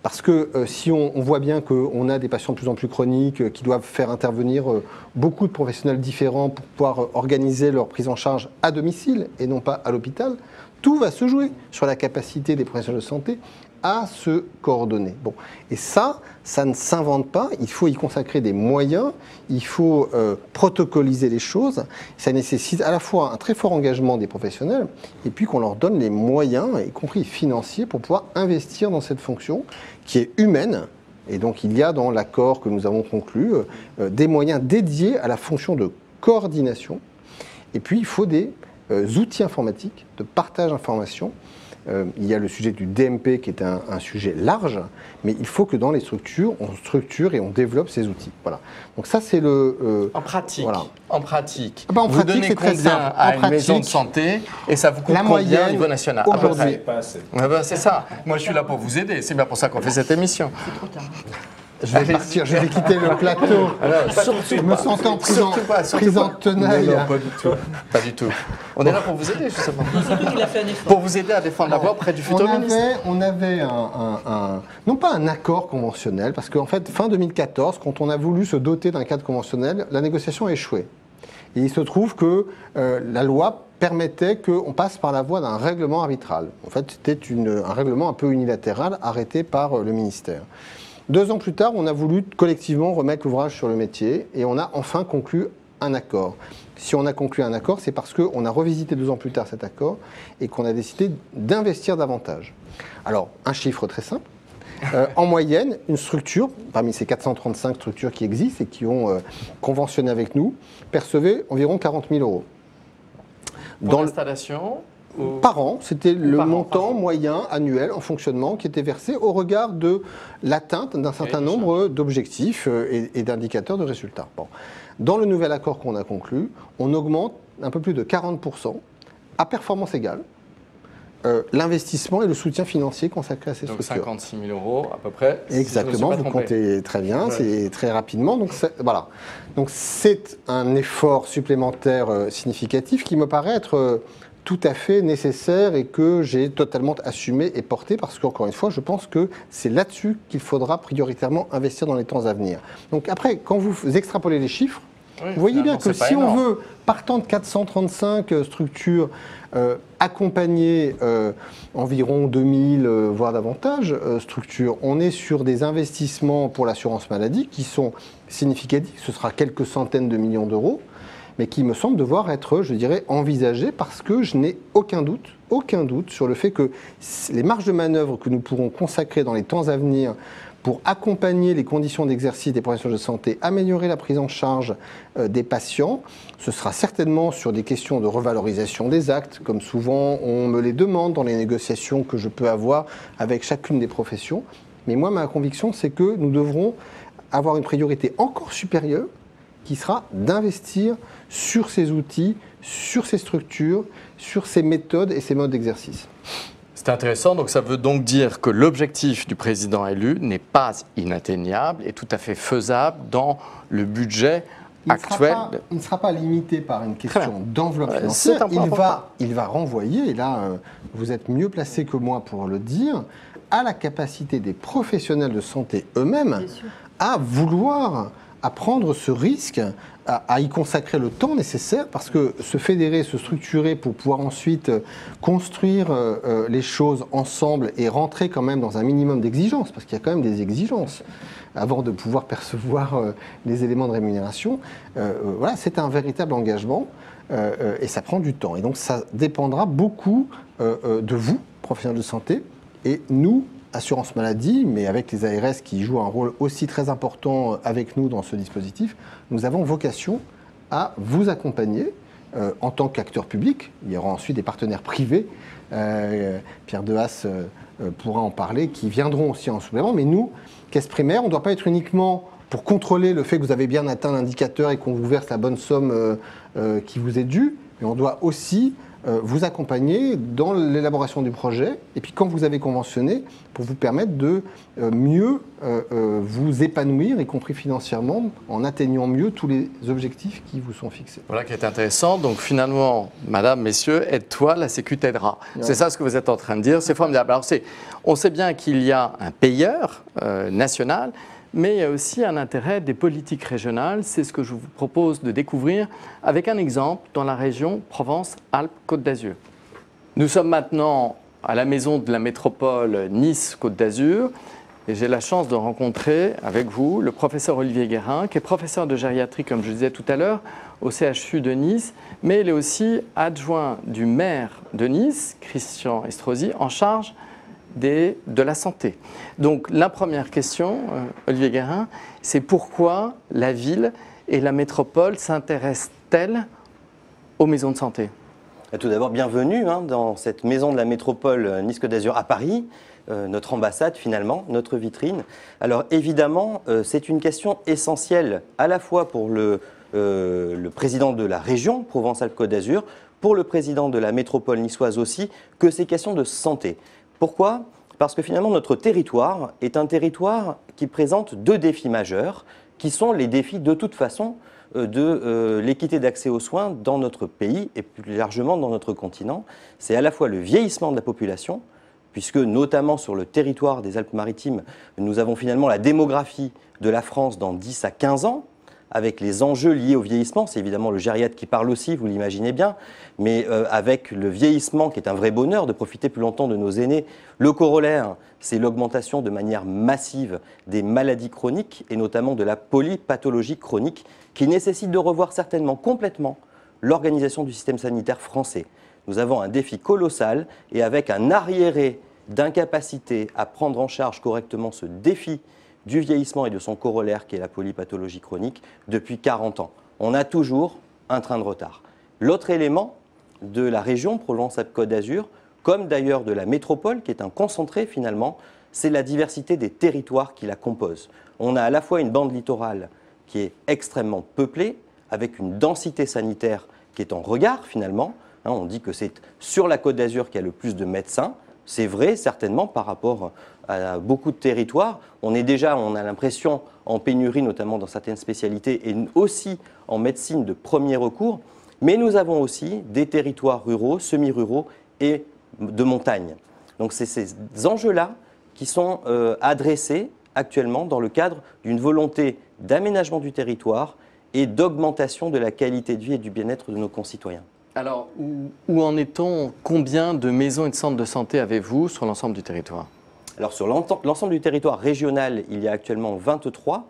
Parce que euh, si on, voit bien qu'on a des patients de plus en plus chroniques euh, qui doivent faire intervenir euh, beaucoup de professionnels différents pour pouvoir organiser leur prise en charge à domicile et non pas à l'hôpital, tout va se jouer sur la capacité des professionnels de santé à se coordonner. Bon. Et ça, ça ne s'invente pas, il faut y consacrer des moyens, il faut euh, protocoliser les choses, ça nécessite à la fois un très fort engagement des professionnels, et puis qu'on leur donne les moyens, y compris financiers, pour pouvoir investir dans cette fonction qui est humaine. Et donc il y a dans l'accord que nous avons conclu euh, euh, des moyens dédiés à la fonction de coordination, et puis il faut des outils informatiques de partage d'informations euh, il y a le sujet du DMP qui est un, sujet large, mais il faut que dans les structures, on structure et on développe ces outils. Voilà. Donc ça, c'est le... Euh, en pratique. En pratique. Ah bah, en vous pratique, donnez combien à une maison de santé et ça vous coûte combien au niveau national? Aujourd'hui. Ah bah, c'est ça. Moi, je suis là pour vous aider. C'est bien pour ça qu'on fait cette émission. C'est trop tard. Je vais partir, je vais quitter le plateau. Alors, surtout je me sentant pris en, pris en tenaille. Non, pas du tout. Pas du tout. On est là pour vous aider, justement. Pour vous aider à défendre la voix auprès du futur on ministre. Avait, on avait un, un, non pas un accord conventionnel, parce qu'en fait, fin 2014, quand on a voulu se doter d'un cadre conventionnel, la négociation a échoué. Et il se trouve que euh, la loi permettait qu'on passe par la voie d'un règlement arbitral. En fait, c'était un règlement un peu unilatéral arrêté par euh, le ministère. Deux ans plus tard, on a voulu collectivement remettre l'ouvrage sur le métier et on a enfin conclu un accord. Si on a conclu un accord, c'est parce qu'on a revisité deux ans plus tard cet accord et qu'on a décidé d'investir davantage. Alors, un chiffre très simple, Euh, en moyenne, une structure, parmi ces 435 structures qui existent et qui ont euh, conventionné avec nous, percevait environ 40 000 euros. Dans l'installation par an, c'était le par montant an. moyen annuel en fonctionnement qui était versé au regard de l'atteinte d'un certain Oui, nombre d'objectifs euh, et, et d'indicateurs de résultats. Bon. Dans le nouvel accord qu'on a conclu, on augmente un peu plus de 40% à performance égale euh, l'investissement et le soutien financier consacré à ces Donc structures. 56 000 euros à peu près. Exactement, vous trompé. comptez très bien, Ouais. c'est très rapidement. Donc c'est- voilà. Donc c'est un effort supplémentaire euh, significatif qui me paraît être euh, tout à fait nécessaire et que j'ai totalement assumé et porté parce qu'encore une fois, je pense que c'est là-dessus qu'il faudra prioritairement investir dans les temps à venir. Donc après, quand vous extrapolez les chiffres, Oui, vous voyez bien que si on veut, partant de 435 euh, structures, euh, accompagner euh, environ 2000, euh, voire davantage, euh, structures, on est sur des investissements pour l'assurance maladie qui sont significatifs. Ce sera quelques centaines de millions d'euros, mais qui me semblent devoir être, je dirais, envisagés parce que je n'ai aucun doute, aucun doute sur le fait que les marges de manœuvre que nous pourrons consacrer dans les temps à venir pour accompagner les conditions d'exercice des professionnels de santé, améliorer la prise en charge euh, des patients. Ce sera certainement sur des questions de revalorisation des actes, comme souvent on me les demande dans les négociations que je peux avoir avec chacune des professions. Mais moi, ma conviction, c'est que nous devrons avoir une priorité encore supérieure qui sera d'investir sur ces outils, sur ces structures, sur ces méthodes et ces modes d'exercice. C'est intéressant, donc ça veut donc dire que l'objectif du président élu n'est pas inatteignable et tout à fait faisable dans le budget Il actuel. sera pas- il ne sera pas limité par une question d'enveloppe Ouais, financière. un Il va, il va renvoyer, et là, euh, vous êtes mieux placé que moi pour le dire, à la capacité des professionnels de santé eux-mêmes à vouloir à prendre ce risque, à, y consacrer le temps nécessaire, parce que se fédérer, se structurer pour pouvoir ensuite euh, construire euh, euh, les choses ensemble et rentrer quand même dans un minimum d'exigences, parce qu'il y a quand même des exigences avant de pouvoir percevoir les éléments de rémunération, voilà, c'est un véritable engagement et ça prend du temps. Et donc ça dépendra beaucoup de vous, professionnels de santé, et nous, assurance maladie, mais avec les ARS qui jouent un rôle aussi très important avec nous dans ce dispositif, nous avons vocation à vous accompagner euh, en tant qu'acteur public. Il y aura ensuite des partenaires privés, euh, Pierre Dehaas euh, pourra en parler, qui viendront aussi en supplément. Mais nous, caisse primaire, on ne doit pas être uniquement pour contrôler le fait que vous avez bien atteint l'indicateur et qu'on vous verse la bonne somme qui vous est due, mais on doit aussi vous accompagner dans l'élaboration du projet, et puis quand vous avez conventionné, pour vous permettre de euh, mieux euh, euh, vous épanouir, y compris financièrement, en atteignant mieux tous les objectifs qui vous sont fixés. Voilà qui est intéressant. Donc finalement, madame, messieurs, aide-toi, la Sécu t'aidera. C'est ça ce que vous êtes en train de dire. C'est formidable. Alors on sait bien qu'il y a un payeur euh, national, mais il y a aussi un intérêt des politiques régionales. C'est ce que je vous propose de découvrir avec un exemple dans la région Provence-Alpes-Côte d'Azur. Nous sommes maintenant à la maison de la métropole Nice-Côte d'Azur. Et j'ai la chance de rencontrer avec vous le professeur Olivier Guérin, qui est professeur de gériatrie, comme je disais tout à l'heure, au CHU de Nice, mais il est aussi adjoint du maire de Nice, Christian Estrosi, en charge de la santé. Donc la première question, euh, Olivier Guérin, c'est pourquoi la ville et la métropole s'intéressent-elles aux maisons de santé? Tout d'abord, bienvenue hein, dans cette maison de la métropole euh, Nice-Côte d'Azur à Paris, euh, notre ambassade finalement, notre vitrine. Alors évidemment, c'est une question essentielle à la fois pour le, le président de la région Provence-Alpes-Côte d'Azur, pour le président de la métropole niçoise aussi, que ces questions de santé. Pourquoi? Parce que finalement, notre territoire est un territoire qui présente deux défis majeurs, qui sont les défis de toute façon euh, de euh, l'équité d'accès aux soins dans notre pays et plus largement dans notre continent. C'est à la fois le vieillissement de la population, puisque notamment sur le territoire des Alpes-Maritimes, nous avons finalement la démographie de la France dans 10 à 15 ans, avec les enjeux liés au vieillissement. C'est évidemment le gériatre qui parle aussi, vous l'imaginez bien, mais euh, avec le vieillissement qui est un vrai bonheur de profiter plus longtemps de nos aînés. Le corollaire, c'est l'augmentation de manière massive des maladies chroniques et notamment de la polypathologie chronique qui nécessite de revoir certainement complètement l'organisation du système sanitaire français. Nous avons un défi colossal et avec un arriéré d'incapacité à prendre en charge correctement ce défi du vieillissement et de son corollaire qui est la polypathologie chronique depuis 40 ans. On a toujours un train de retard. L'autre élément de la région Provence-Côte d'Azur, comme d'ailleurs de la métropole, qui est un concentré finalement, c'est la diversité des territoires qui la composent. On a à la fois une bande littorale qui est extrêmement peuplée, avec une densité sanitaire qui est en regard finalement. Hein, on dit que c'est sur la Côte d'Azur qu'il y a le plus de médecins. C'est vrai, certainement, par rapport à beaucoup de territoires. On est déjà, on a l'impression, en pénurie, notamment dans certaines spécialités, et aussi en médecine de premier recours. Mais nous avons aussi des territoires ruraux, semi-ruraux et de montagne. Donc c'est ces enjeux-là qui sont euh, adressés actuellement dans le cadre d'une volonté d'aménagement du territoire et d'augmentation de la qualité de vie et du bien-être de nos concitoyens. Alors, où, en est-on? Combien de maisons et de centres de santé avez-vous sur l'ensemble du territoire? Alors, sur l'ensemble du territoire régional, il y a actuellement 23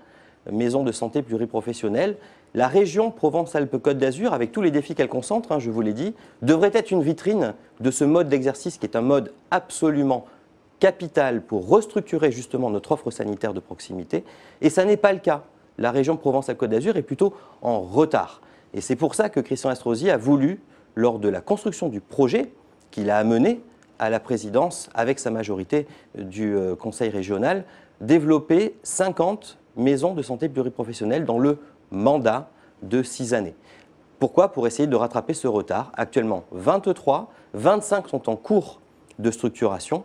maisons de santé pluriprofessionnelles. La région Provence-Alpes-Côte d'Azur, avec tous les défis qu'elle concentre, hein, je vous l'ai dit, devrait être une vitrine de ce mode d'exercice qui est un mode absolument capital pour restructurer justement notre offre sanitaire de proximité. Et ça n'est pas le cas. La région Provence-Alpes-Côte d'Azur est plutôt en retard. Et c'est pour ça que Christian Estrosi a voulu lors de la construction du projet qu'il a amené à la présidence avec sa majorité du euh, Conseil régional, développer 50 maisons de santé pluriprofessionnelles dans le mandat de 6 années. Pourquoi? Pour essayer de rattraper ce retard. Actuellement, 23, 25 sont en cours de structuration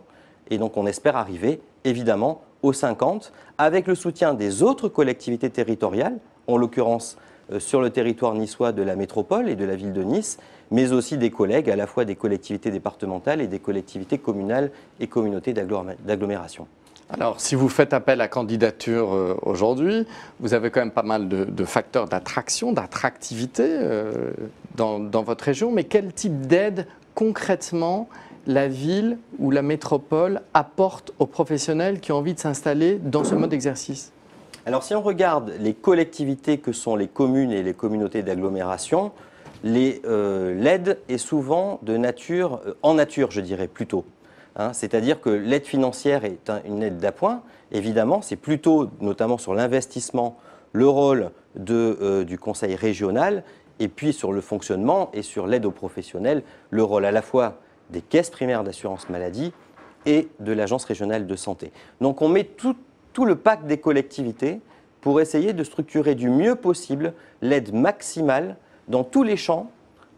et donc on espère arriver évidemment aux 50 avec le soutien des autres collectivités territoriales, en l'occurrence sur le territoire niçois de la métropole et de la ville de Nice, mais aussi des collègues, à la fois des collectivités départementales et des collectivités communales et communautés d'agglomération. Alors, si vous faites appel à candidature euh, aujourd'hui, vous avez quand même pas mal de, facteurs d'attraction, d'attractivité euh, dans, votre région, mais quel type d'aide concrètement la ville ou la métropole apporte aux professionnels qui ont envie de s'installer dans ce mode d'exercice? Alors, si on regarde les collectivités que sont les communes et les communautés d'agglomération, euh, l'aide est souvent de nature, euh, en nature, je dirais plutôt. Hein. C'est-à-dire que l'aide financière est une aide d'appoint. Évidemment, c'est plutôt, notamment sur l'investissement, le rôle euh, du conseil régional, et puis sur le fonctionnement et sur l'aide aux professionnels, le rôle à la fois des caisses primaires d'assurance maladie et de l'agence régionale de santé. Donc on met tout le pack des collectivités pour essayer de structurer du mieux possible l'aide maximale dans tous les champs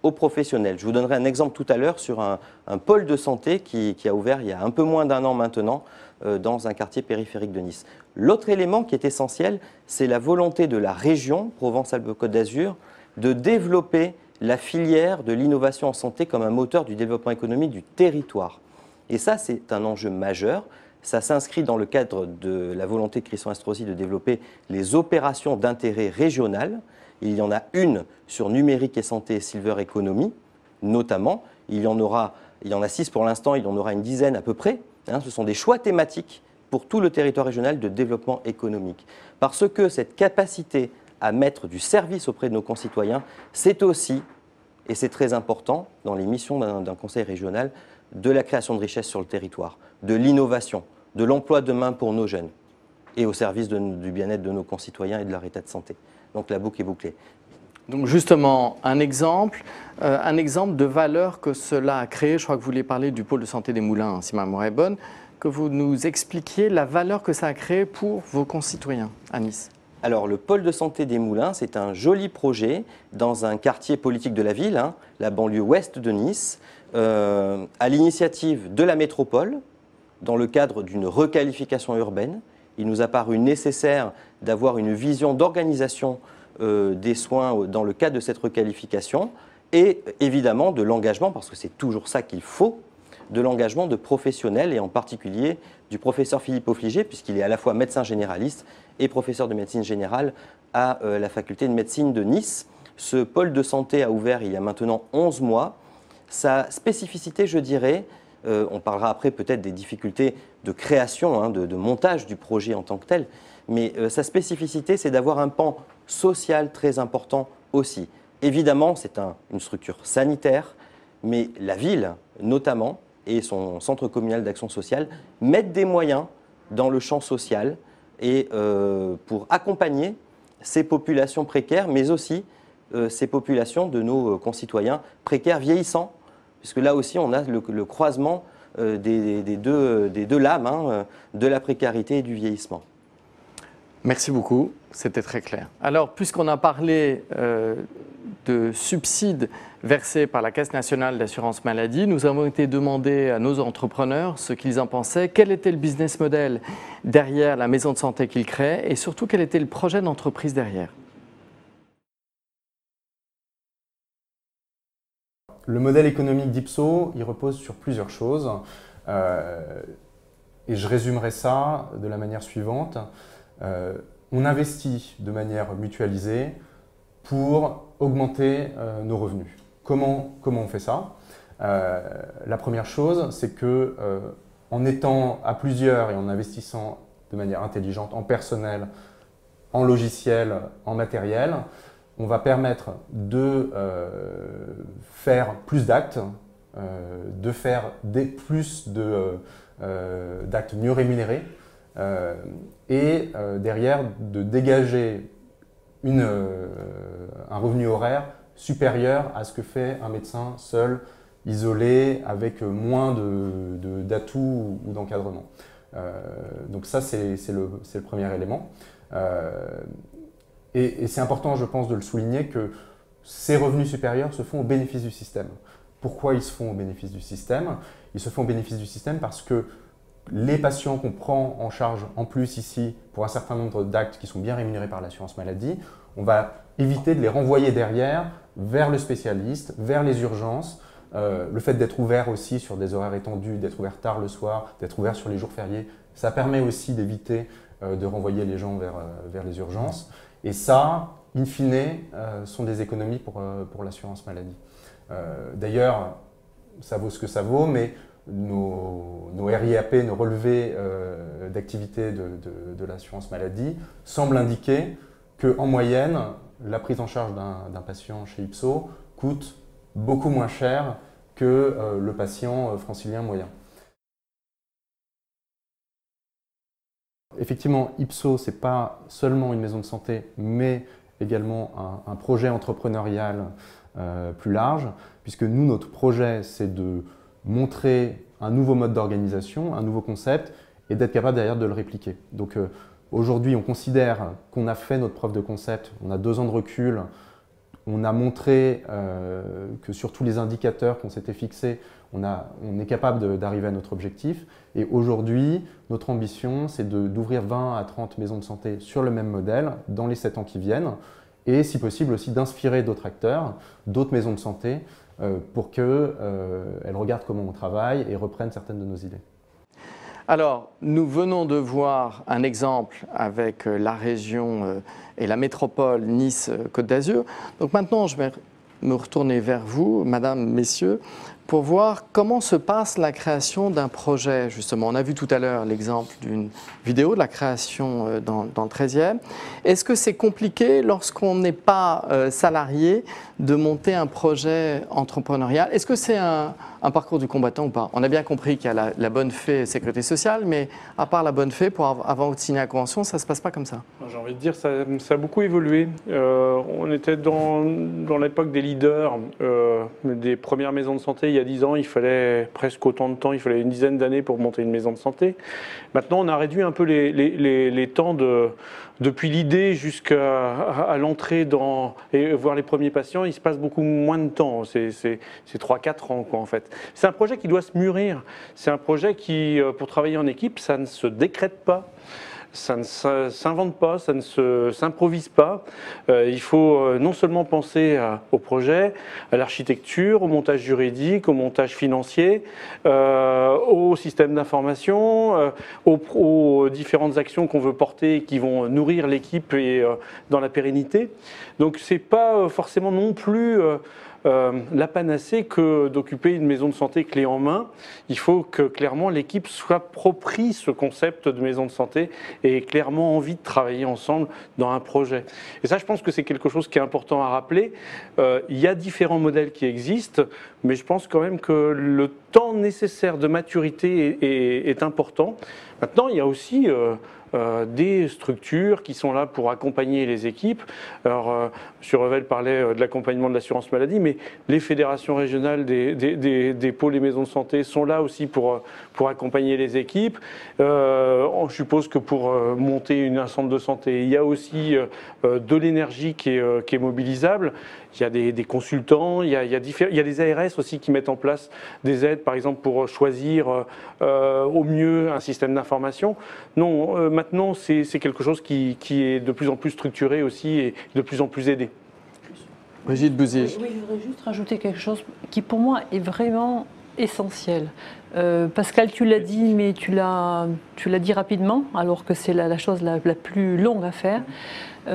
aux professionnels. Je vous donnerai un exemple tout à l'heure sur un, pôle de santé qui, a ouvert il y a un peu moins d'un an maintenant euh, dans un quartier périphérique de Nice. L'autre élément qui est essentiel, c'est la volonté de la région Provence-Alpes-Côte d'Azur de développer la filière de l'innovation en santé comme un moteur du développement économique du territoire. Et ça, c'est un enjeu majeur. Ça s'inscrit dans le cadre de la volonté de Christian Estrosi de développer les opérations d'intérêt régional. Il y en a une sur numérique et santé silver economy, notamment. Il y en aura, il y en a six pour l'instant, il y en aura une dizaine à peu près. Hein. ce sont des choix thématiques pour tout le territoire régional de développement économique. Parce que cette capacité à mettre du service auprès de nos concitoyens, c'est aussi, et c'est très important dans les missions d'un conseil régional, de la création de richesses sur le territoire, de l'innovation, de l'emploi de main pour nos jeunes et au service du bien-être de nos concitoyens et de leur état de santé. Donc la boucle est bouclée. Donc justement, un exemple, euh, un exemple de valeur que cela a créé, je crois que vous voulez parler du pôle de santé des Moulins, si ma mémoire est bonne, que vous nous expliquiez la valeur que ça a créé pour vos concitoyens à Nice. Alors le pôle de santé des Moulins, c'est un joli projet dans un quartier politique de la ville, hein, la banlieue ouest de Nice, euh, à l'initiative de la métropole, dans le cadre d'une requalification urbaine il nous a paru nécessaire d'avoir une vision d'organisation euh, des soins dans le cadre de cette requalification et évidemment de l'engagement, parce que c'est toujours ça qu'il faut, de l'engagement de professionnels et en particulier du professeur Philippe Offligé, puisqu'il est à la fois médecin généraliste et professeur de médecine générale à euh, la faculté de médecine de Nice. Ce pôle de santé a ouvert il y a maintenant 11 mois. Sa spécificité, je dirais, euh, on parlera après peut-être des difficultés de création, hein, de, montage du projet en tant que tel. Mais euh, sa spécificité, c'est d'avoir un pan social très important aussi. Évidemment, c'est une structure sanitaire, mais la ville, notamment, et son centre communal d'action sociale mettent des moyens dans le champ social euh, pour accompagner ces populations précaires, mais aussi ces populations de nos concitoyens précaires vieillissants, puisque là aussi on a le, croisement des, deux, des, deux, lames, hein, de la précarité et du vieillissement. Merci beaucoup, c'était très clair. Alors, puisqu'on a parlé de subsides versés par la Caisse nationale d'assurance maladie, nous avons été demander à nos entrepreneurs ce qu'ils en pensaient, quel était le business model derrière la maison de santé qu'ils créaient et surtout quel était le projet d'entreprise derrière? Le modèle économique d'Ipso, il repose sur plusieurs choses. Euh, et je résumerai ça de la manière suivante. Euh, on investit de manière mutualisée pour augmenter euh, nos revenus. Comment, comment on fait ça? La première chose, c'est que en étant à plusieurs et en investissant de manière intelligente en personnel, en logiciel, en matériel, on va permettre de faire plus d'actes, de faire des, plus d'actes mieux rémunérés et derrière de dégager euh, un revenu horaire supérieur à ce que fait un médecin seul, isolé, avec moins d'atouts de, ou d'encadrement. Euh, donc ça, c'est le, premier élément. Euh, et, c'est important, je pense, de le souligner que ces revenus supérieurs se font au bénéfice du système. Pourquoi ils se font au bénéfice du système? Ils se font au bénéfice du système parce que les patients qu'on prend en charge en plus ici pour un certain nombre d'actes qui sont bien rémunérés par l'assurance maladie, on va éviter de les renvoyer derrière vers le spécialiste, vers les urgences. Euh, le fait d'être ouvert aussi sur des horaires étendus, d'être ouvert tard le soir, d'être ouvert sur les jours fériés, ça permet aussi d'éviter euh, de renvoyer les gens vers, euh, vers, les urgences. Et ça, in fine, sont des économies pour, pour l'assurance maladie. D'ailleurs, ça vaut ce que ça vaut, mais nos, nos RIAP, nos relevés euh, d'activité de, l'assurance maladie, semblent indiquer qu'en moyenne, la prise en charge d'un patient chez Ipso coûte beaucoup moins cher que euh, le patient euh, francilien moyen. Effectivement, Ipso, ce n'est pas seulement une maison de santé, mais également un, projet entrepreneurial plus large, puisque nous, notre projet, c'est de montrer un nouveau mode d'organisation, un nouveau concept, et d'être capable derrière de le répliquer. Donc euh, aujourd'hui, on considère qu'on a fait notre preuve de concept, on a deux ans de recul, on a montré euh, que sur tous les indicateurs qu'on s'était fixés, on, est capable d'arriver à notre objectif. Et aujourd'hui, notre ambition, c'est d'ouvrir 20 à 30 maisons de santé sur le même modèle dans les 7 ans qui viennent, et si possible aussi d'inspirer d'autres acteurs, d'autres maisons de santé, euh, pour qu'elles euh, regardent comment on travaille et reprennent certaines de nos idées. Alors, nous venons de voir un exemple avec euh, la région et la métropole Nice-Côte d'Azur. Donc maintenant, je vais me retourner vers vous, Madame, Messieurs, pour voir comment se passe la création d'un projet. Justement, on a vu tout à l'heure l'exemple d'une vidéo de la création euh, dans, le 13e. Est-ce que c'est compliqué lorsqu'on n'est pas euh, salarié de monter un projet entrepreneurial? Est-ce que c'est un, parcours du combattant ou pas? On a bien compris qu'il y a la, bonne fée sécurité sociale, mais à part la bonne fée, pour avant de signer la convention, ça ne se passe pas comme ça J'ai envie de dire ça, a beaucoup évolué. Euh, on était dans l'époque des leaders, des premières maisons de santé il y a 10 ans, il fallait presque autant de temps, il fallait une dizaine d'années pour monter une maison de santé. Maintenant, on a réduit un peu les, les, temps de, depuis l'idée jusqu'à l'entrée dans et voir les premiers patients, il se passe beaucoup moins de temps. C'est 3-4 ans, quoi, en fait. C'est un projet qui doit se mûrir. C'est un projet qui, euh, pour travailler en équipe, ça ne se décrète pas ça ne s'invente pas, ça ne s'improvise pas. Euh, il faut euh, non seulement penser au projet, à l'architecture, au montage juridique, au montage financier, euh, au système d'information, aux, différentes actions qu'on veut porter et qui vont nourrir l'équipe et dans la pérennité. Donc c'est pas forcément non plus euh, la panacée que d'occuper une maison de santé clé en main. Il faut que clairement l'équipe soit proprie ce concept de maison de santé et ait clairement envie de travailler ensemble dans un projet. Et ça, je pense que c'est quelque chose qui est important à rappeler. Euh, il y a différents modèles qui existent, mais je pense quand même que le temps nécessaire de maturité est, important. Maintenant, il y a aussi euh, des structures qui sont là pour accompagner les équipes. Alors, euh, M. Revel parlait euh, de l'accompagnement de l'assurance maladie, mais les fédérations régionales des, des, des, des, pôles et maisons de santé sont là aussi pour, pour accompagner les équipes. Euh, je suppose que pour monter une, un centre de santé, il y a aussi euh, de l'énergie qui est, qui est mobilisable. Il y a des, des consultants, il y a, il, y a il y a des ARS aussi qui mettent en place des aides, par exemple, pour choisir euh, au mieux un système d'information. Non, euh, maintenant, c'est quelque chose qui, qui, est de plus en plus structuré aussi et de plus en plus aidé. Brigitte Bouzier. Oui, je voudrais juste rajouter quelque chose qui, pour moi, est vraiment essentiel. Euh, Pascal, tu l'as dit, mais tu l'as dit rapidement, alors que c'est la, chose la, plus longue à faire.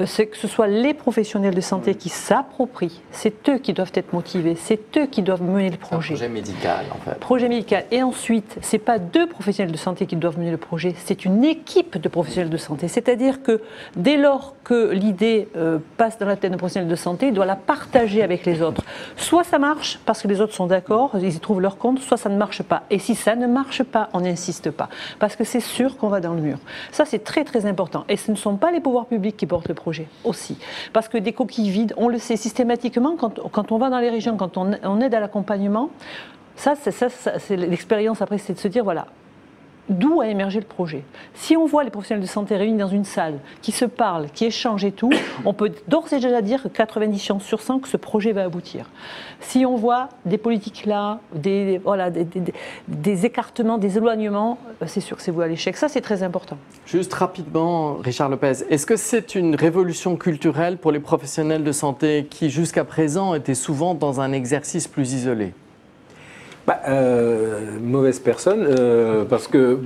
C'est que ce soit les professionnels de santé qui s'approprient, c'est eux qui doivent être motivés, c'est eux qui doivent mener le projet. Un projet médical, en fait. Projet médical. Et ensuite, c'est pas deux professionnels de santé qui doivent mener le projet, c'est une équipe de professionnels de santé. C'est-à-dire que dès lors que l'idée euh, passe dans la tête d'un professionnel de santé, il doit la partager avec les autres. Soit ça marche parce que les autres sont d'accord, ils y trouvent leur compte, soit ça ne marche pas. Et si ça ne marche pas, on n'insiste pas. Parce que c'est sûr qu'on va dans le mur. Ça, c'est très très important. Et ce ne sont pas les pouvoirs publics qui portent le projet aussi. Parce que des coquilles vides, on le sait systématiquement quand, on va dans les régions, quand on, on aide à l'accompagnement, ça, c'est l'expérience après, c'est de se dire voilà, d'où a émergé le projet. Si on voit les professionnels de santé réunis dans une salle, qui se parlent, qui échangent et tout, on peut d'ores et déjà dire que 90 chances sur 100 que ce projet va aboutir. Si on voit des politiques là, des, voilà, des, écartements, des éloignements, c'est sûr que c'est vous à l'échec. Ça, c'est très important. Juste rapidement, Richard Lopez, est-ce que c'est une révolution culturelle pour les professionnels de santé qui, jusqu'à présent, étaient souvent dans un exercice plus isolé? Bah, euh, mauvaise personne, euh, parce que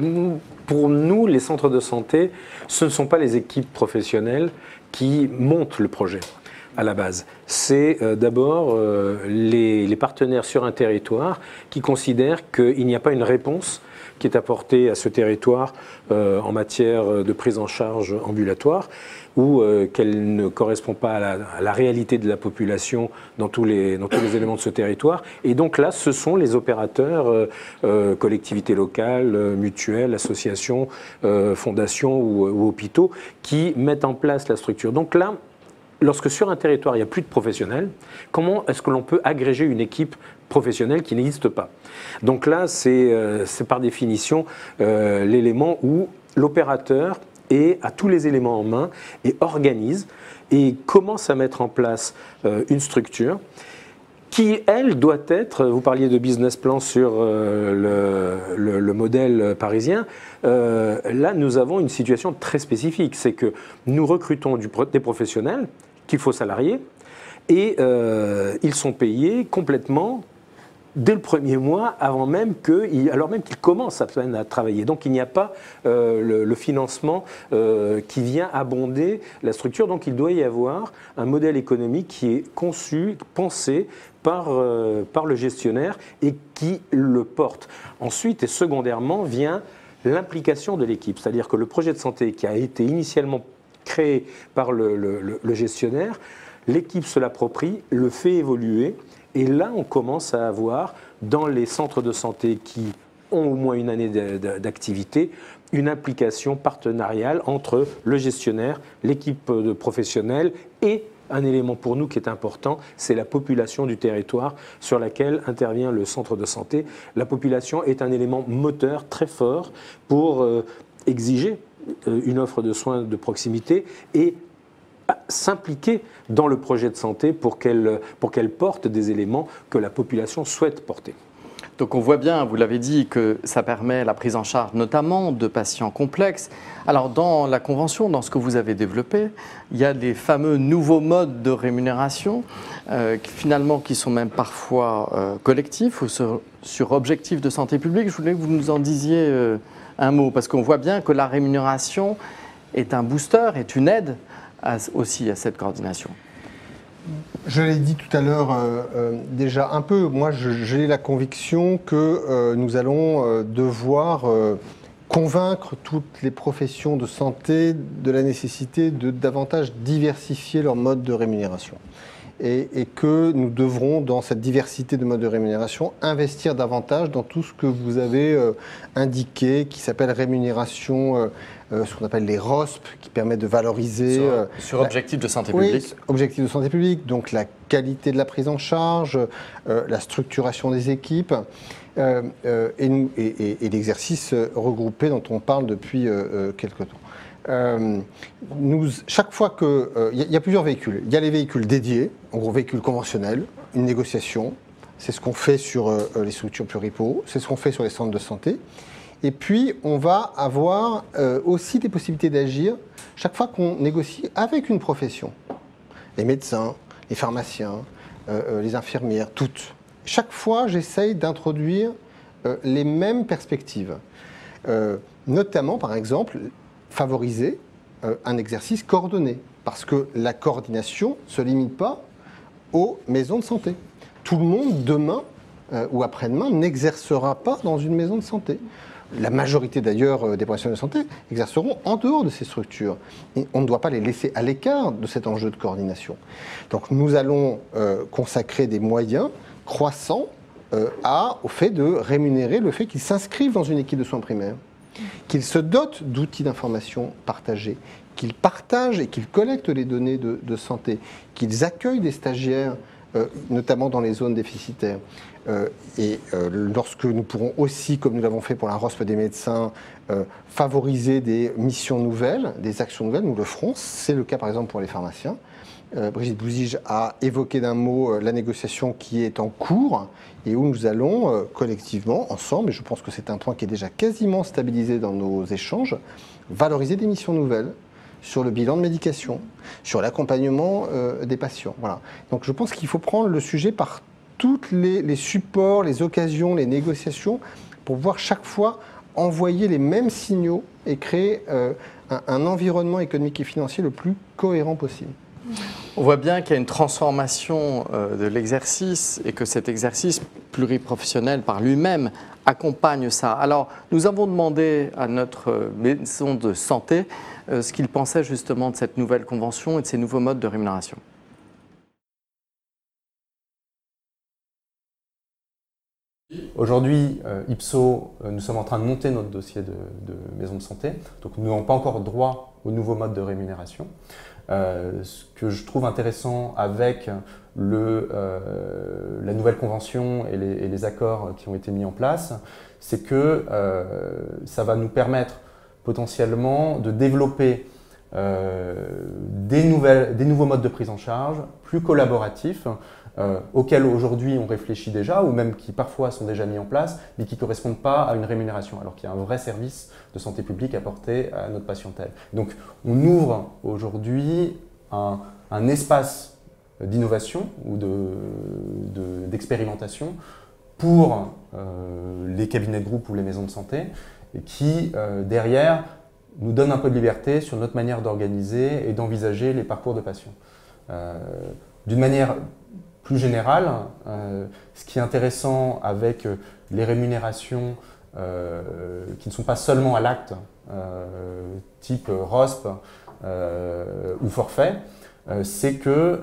pour nous, les centres de santé, ce ne sont pas les équipes professionnelles qui montent le projet à la base. C'est euh, d'abord les, partenaires sur un territoire qui considèrent qu'il n'y a pas une réponse est apportée à ce territoire euh, en matière de prise en charge ambulatoire ou euh, qu'elle ne correspond pas à la, réalité de la population dans tous, les, éléments de ce territoire. Et donc là, ce sont les opérateurs, euh, collectivités locales, mutuelles, associations, fondations ou, ou hôpitaux, qui mettent en place la structure. Donc là, lorsque sur un territoire il n'y a plus de professionnels, comment est-ce que l'on peut agréger une équipe professionnelle qui n'existe pas. Donc là, c'est euh, par définition euh, l'élément où l'opérateur et a tous les éléments en main et organise et commence à mettre en place euh, une structure qui, elle, doit être, vous parliez de business plan sur le, le, le, modèle parisien, là nous avons une situation très spécifique, c'est que nous recrutons des professionnels qu'il faut salarier et ils sont payés complètement dès le premier mois, même que, alors même qu'ils commencent à à travailler. Donc il n'y a pas euh, le, financement euh, qui vient abonder la structure. Donc il doit y avoir un modèle économique qui est conçu, pensé par, euh, par le gestionnaire et qui le porte. Ensuite et secondairement vient l'implication de l'équipe, c'est-à-dire que le projet de santé qui a été initialement créé par le gestionnaire, l'équipe se l'approprie, le fait évoluer et là, on commence à avoir, dans les centres de santé qui ont au moins une année d'activité, une implication partenariale entre le gestionnaire, l'équipe de professionnels et un élément pour nous qui est important, c'est la population du territoire sur laquelle intervient le centre de santé. La population est un élément moteur très fort pour euh, exiger euh, une offre de soins de proximité et s'impliquer dans le projet de santé pour qu'elle qu'elle porte des éléments que la population souhaite porter. Donc on voit bien, vous l'avez dit, que ça permet la prise en charge notamment de patients complexes. Alors dans la Convention, dans ce que vous avez développé, il y a des fameux nouveaux modes de rémunération, euh, finalement qui sont même parfois euh, collectifs ou sur, sur objectifs de santé publique. Je voulais que vous nous en disiez euh, un mot, parce qu'on voit bien que la rémunération est un booster, est une aide aussi à cette coordination. Je l'ai dit tout à l'heure euh, euh, déjà un peu, moi j'ai la conviction que euh, nous allons devoir convaincre toutes les professions de santé de la nécessité de davantage diversifier leur mode de rémunération. Et, que nous devrons, dans cette diversité de modes de rémunération, investir davantage dans tout ce que vous avez indiqué, qui s'appelle rémunération, euh, ce qu'on appelle les ROSP, qui permet de valoriser... Sur, euh, sur la- objectif de santé oui, publique. objectif de santé publique, donc la qualité de la prise en charge, euh, la structuration des équipes euh, et, nous- et- et- et l'exercice regroupé dont on parle depuis quelque temps. Euh, nous, chaque fois que. euh, Il y, a- il y a plusieurs véhicules. Il y a les véhicules dédiés, en gros véhicules conventionnels, une négociation. C'est ce qu'on fait sur euh, les structures pluripots, c'est ce qu'on fait sur les centres de santé. Et puis, on va avoir euh, aussi des possibilités d'agir chaque fois qu'on négocie avec une profession. Les médecins, les pharmaciens, euh, euh, les infirmières, toutes. Chaque fois, j'essaye d'introduire les mêmes perspectives. Notamment, par exemple, favoriser un exercice coordonné. Parce que la coordination ne se limite pas aux maisons de santé. Tout le monde, demain ou après-demain, n'exercera pas dans une maison de santé. La majorité d'ailleurs euh, des professionnels de santé exerceront en dehors de ces structures. Et on ne doit pas les laisser à l'écart de cet enjeu de coordination. Donc nous allons euh, consacrer des moyens croissants euh, à, au fait de rémunérer le fait qu'ils s'inscrivent dans une équipe de soins primaires, qu'ils se dotent d'outils d'information partagés, qu'ils partagent et qu'ils collectent les données de, santé, qu'ils accueillent des stagiaires, notamment dans les zones déficitaires. Euh, et euh, lorsque nous pourrons aussi, comme nous l'avons fait pour la ROSP des médecins, euh, favoriser des missions nouvelles, des actions nouvelles, nous le ferons. C'est le cas par exemple pour les pharmaciens. Euh, Brigitte Bouzige a évoqué d'un mot euh, la négociation qui est en cours et où nous allons euh, collectivement, ensemble, et je pense que c'est un point qui est déjà quasiment stabilisé dans nos échanges, valoriser des missions nouvelles sur le bilan de médication, sur l'accompagnement euh, des patients. Voilà. Donc je pense qu'il faut prendre le sujet par tous les, supports, les occasions, les négociations, pour pouvoir chaque fois envoyer les mêmes signaux et créer euh, un, un environnement économique et financier le plus cohérent possible. On voit bien qu'il y a une transformation euh, de l'exercice et que cet exercice pluriprofessionnel par lui-même accompagne ça. Alors, nous avons demandé à notre maison de santé ce qu'il pensait justement de cette nouvelle convention et de ces nouveaux modes de rémunération. Aujourd'hui, euh, Ipso, euh, nous sommes en train de monter notre dossier de, maison de santé. Donc, nous n'avons pas encore droit au nouveau mode de rémunération. Euh, ce que je trouve intéressant avec euh, la nouvelle convention et les, accords qui ont été mis en place, c'est que euh, ça va nous permettre potentiellement de développer euh, des, nouveaux modes de prise en charge plus collaboratifs euh, auxquels aujourd'hui on réfléchit déjà ou même qui parfois sont déjà mis en place mais qui ne correspondent pas à une rémunération alors qu'il y a un vrai service de santé publique apporté à notre patientèle. Donc on ouvre aujourd'hui un, espace d'innovation ou de- de- d'expérimentation pour euh, les cabinets de groupe ou les maisons de santé qui euh, derrière nous donne un peu de liberté sur notre manière d'organiser et d'envisager les parcours de patients. Euh, D'une manière plus générale, euh, ce qui est intéressant avec les rémunérations qui ne sont pas seulement à l'acte, type ROSP ou forfait, c'est que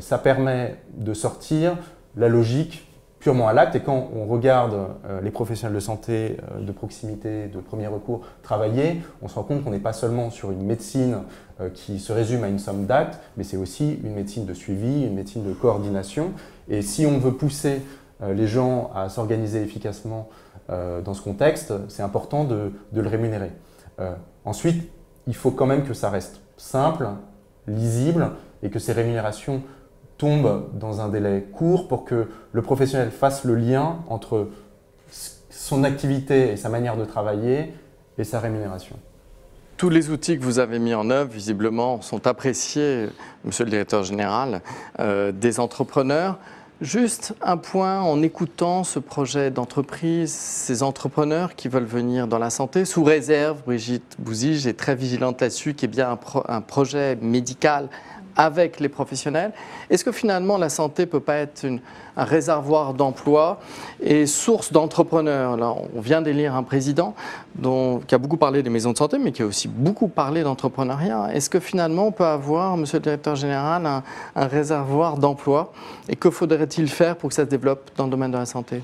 ça permet de sortir la logique purement à l'acte. Et quand on regarde euh, les professionnels de santé euh, de proximité, de premier recours travailler, on se rend compte qu'on n'est pas seulement sur une médecine euh, qui se résume à une somme d'actes, mais c'est aussi une médecine de suivi, une médecine de coordination. Et si on veut pousser les gens à s'organiser efficacement dans ce contexte, c'est important de, de le rémunérer. Ensuite, il faut quand même que ça reste simple, lisible et que ces rémunérations tombent dans un délai court pour que le professionnel fasse le lien entre son activité et sa manière de travailler et sa rémunération. Tous les outils que vous avez mis en œuvre, visiblement, sont appréciés, monsieur le directeur général, euh, des entrepreneurs. Juste un point en écoutant ce projet d'entreprise, ces entrepreneurs qui veulent venir dans la santé, sous réserve, Brigitte Bouzige est très vigilante là-dessus, qu'il y ait bien un projet médical avec les professionnels. Est-ce que finalement la santé peut pas être un réservoir d'emplois et source d'entrepreneurs? Là, on vient d'élire un président dont, qui a beaucoup parlé des maisons de santé, mais qui a aussi beaucoup parlé d'entrepreneuriat. Est-ce que finalement on peut avoir, Monsieur le Directeur général, un, un réservoir d'emplois et que faudrait-il faire pour que ça se développe dans le domaine de la santé?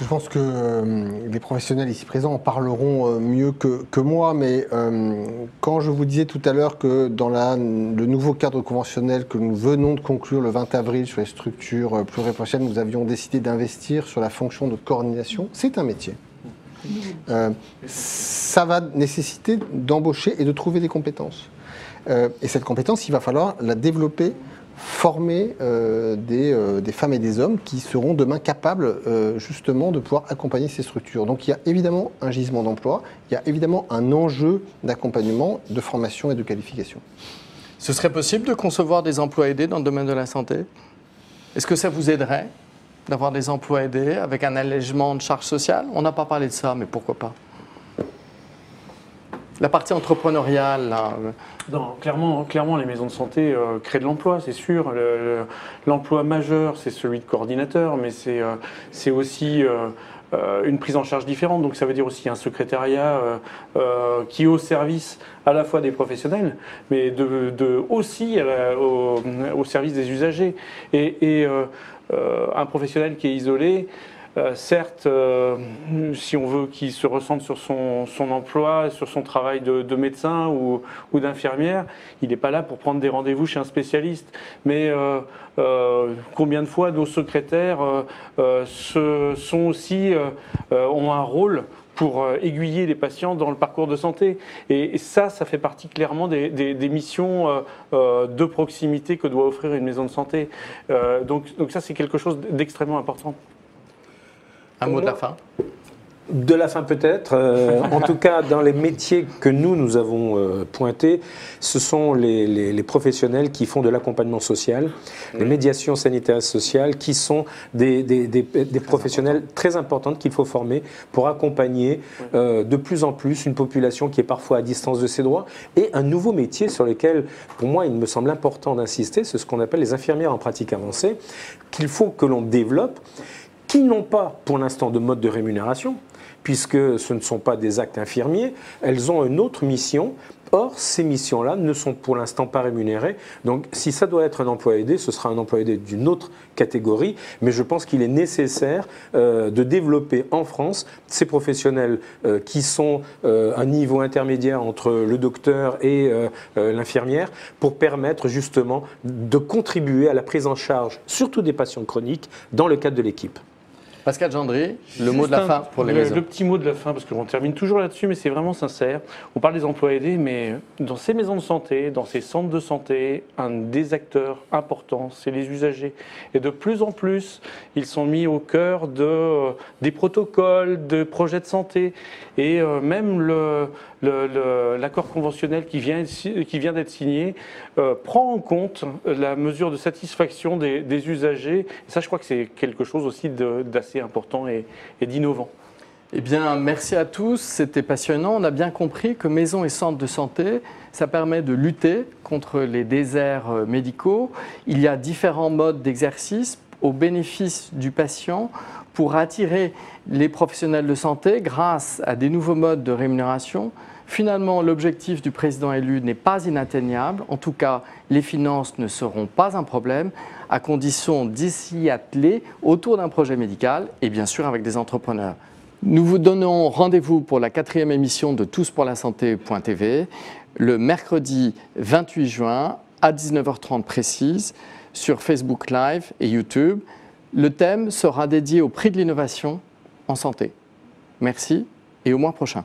Je pense que euh, les professionnels ici présents en parleront euh, mieux que, que moi, mais euh, quand je vous disais tout à l'heure que dans le nouveau cadre conventionnel que nous venons de conclure le 20 avril sur les structures pluriprofessionnelles, nous avions décidé d'investir sur la fonction de coordination, c'est un métier. ça va nécessiter d'embaucher et de trouver des compétences. et cette compétence, il va falloir la développer former euh, euh, des, femmes et des hommes qui seront demain capables euh, justement de pouvoir accompagner ces structures. Donc il y a évidemment un gisement d'emploi, il y a évidemment un enjeu d'accompagnement, de formation et de qualification. Ce serait possible de concevoir des emplois aidés dans le domaine de la santé? Est-ce que ça vous aiderait d'avoir des emplois aidés avec un allègement de charges sociales? On n'a pas parlé de ça, mais pourquoi pas? La partie entrepreneuriale, là, non, clairement, clairement, les maisons de santé euh, créent de l'emploi, c'est sûr. L'emploi majeur, c'est celui de coordinateur, mais c'est euh, aussi euh, une prise en charge différente. Donc ça veut dire aussi un secrétariat qui est au service à la fois des professionnels, mais de, aussi au, service des usagers. et un professionnel qui est isolé, euh, certes, euh, si on veut qu'il se ressente sur son, emploi, sur son travail de, médecin ou, d'infirmière, il n'est pas là pour prendre des rendez-vous chez un spécialiste. Mais euh, combien de fois nos secrétaires ont un rôle pour aiguiller les patients dans le parcours de santé. Et, ça, ça fait partie clairement des, missions de proximité que doit offrir une maison de santé. donc ça, c'est quelque chose d'extrêmement important. Un mot de la fin de la fin peut-être. Euh, en tout cas, dans les métiers que nous, nous avons euh, pointés, ce sont les, professionnels qui font de l'accompagnement social, les médiations sanitaires et sociales, qui sont des, professionnels très importants qu'il faut former pour accompagner euh, de plus en plus une population qui est parfois à distance de ses droits. Et un nouveau métier sur lequel, pour moi, il me semble important d'insister, c'est ce qu'on appelle les infirmières en pratique avancée, qu'il faut que l'on développe qui n'ont pas pour l'instant de mode de rémunération, puisque ce ne sont pas des actes infirmiers, elles ont une autre mission. Or, ces missions-là ne sont pour l'instant pas rémunérées. Donc, si ça doit être un emploi aidé, ce sera un emploi aidé d'une autre catégorie. Mais je pense qu'il est nécessaire euh, de développer en France ces professionnels euh, qui sont euh, un niveau intermédiaire entre le docteur et l'infirmière pour permettre justement de contribuer à la prise en charge, surtout des patients chroniques, dans le cadre de l'équipe. Pascal Gendry, le mot de la fin pour les le, Le petit mot de la fin, parce qu'on termine toujours là-dessus, mais c'est vraiment sincère. On parle des emplois aidés, mais dans ces maisons de santé, dans ces centres de santé, un des acteurs importants, c'est les usagers. Et de plus en plus, ils sont mis au cœur de, euh, des protocoles, de projets de santé. Et euh, même l'accord conventionnel qui vient, qui vient d'être signé euh, prend en compte la mesure de satisfaction des, usagers. Et ça, je crois que c'est quelque chose aussi d'assez important et, d'innovant. Eh bien, merci à tous, c'était passionnant. On a bien compris que maison et centre de santé, ça permet de lutter contre les déserts euh, médicaux. Il y a différents modes d'exercice au bénéfice du patient pour attirer les professionnels de santé grâce à des nouveaux modes de rémunération. Finalement, l'objectif du président élu n'est pas inatteignable. En tout cas, les finances ne seront pas un problème à condition d'y atteler autour d'un projet médical et bien sûr avec des entrepreneurs. Nous vous donnons rendez-vous pour la quatrième émission de Tous pour la santé.tv le mercredi 28 juin à 19h30 précise sur Facebook Live et YouTube. Le thème sera dédié au prix de l'innovation en santé. Merci et au mois prochain.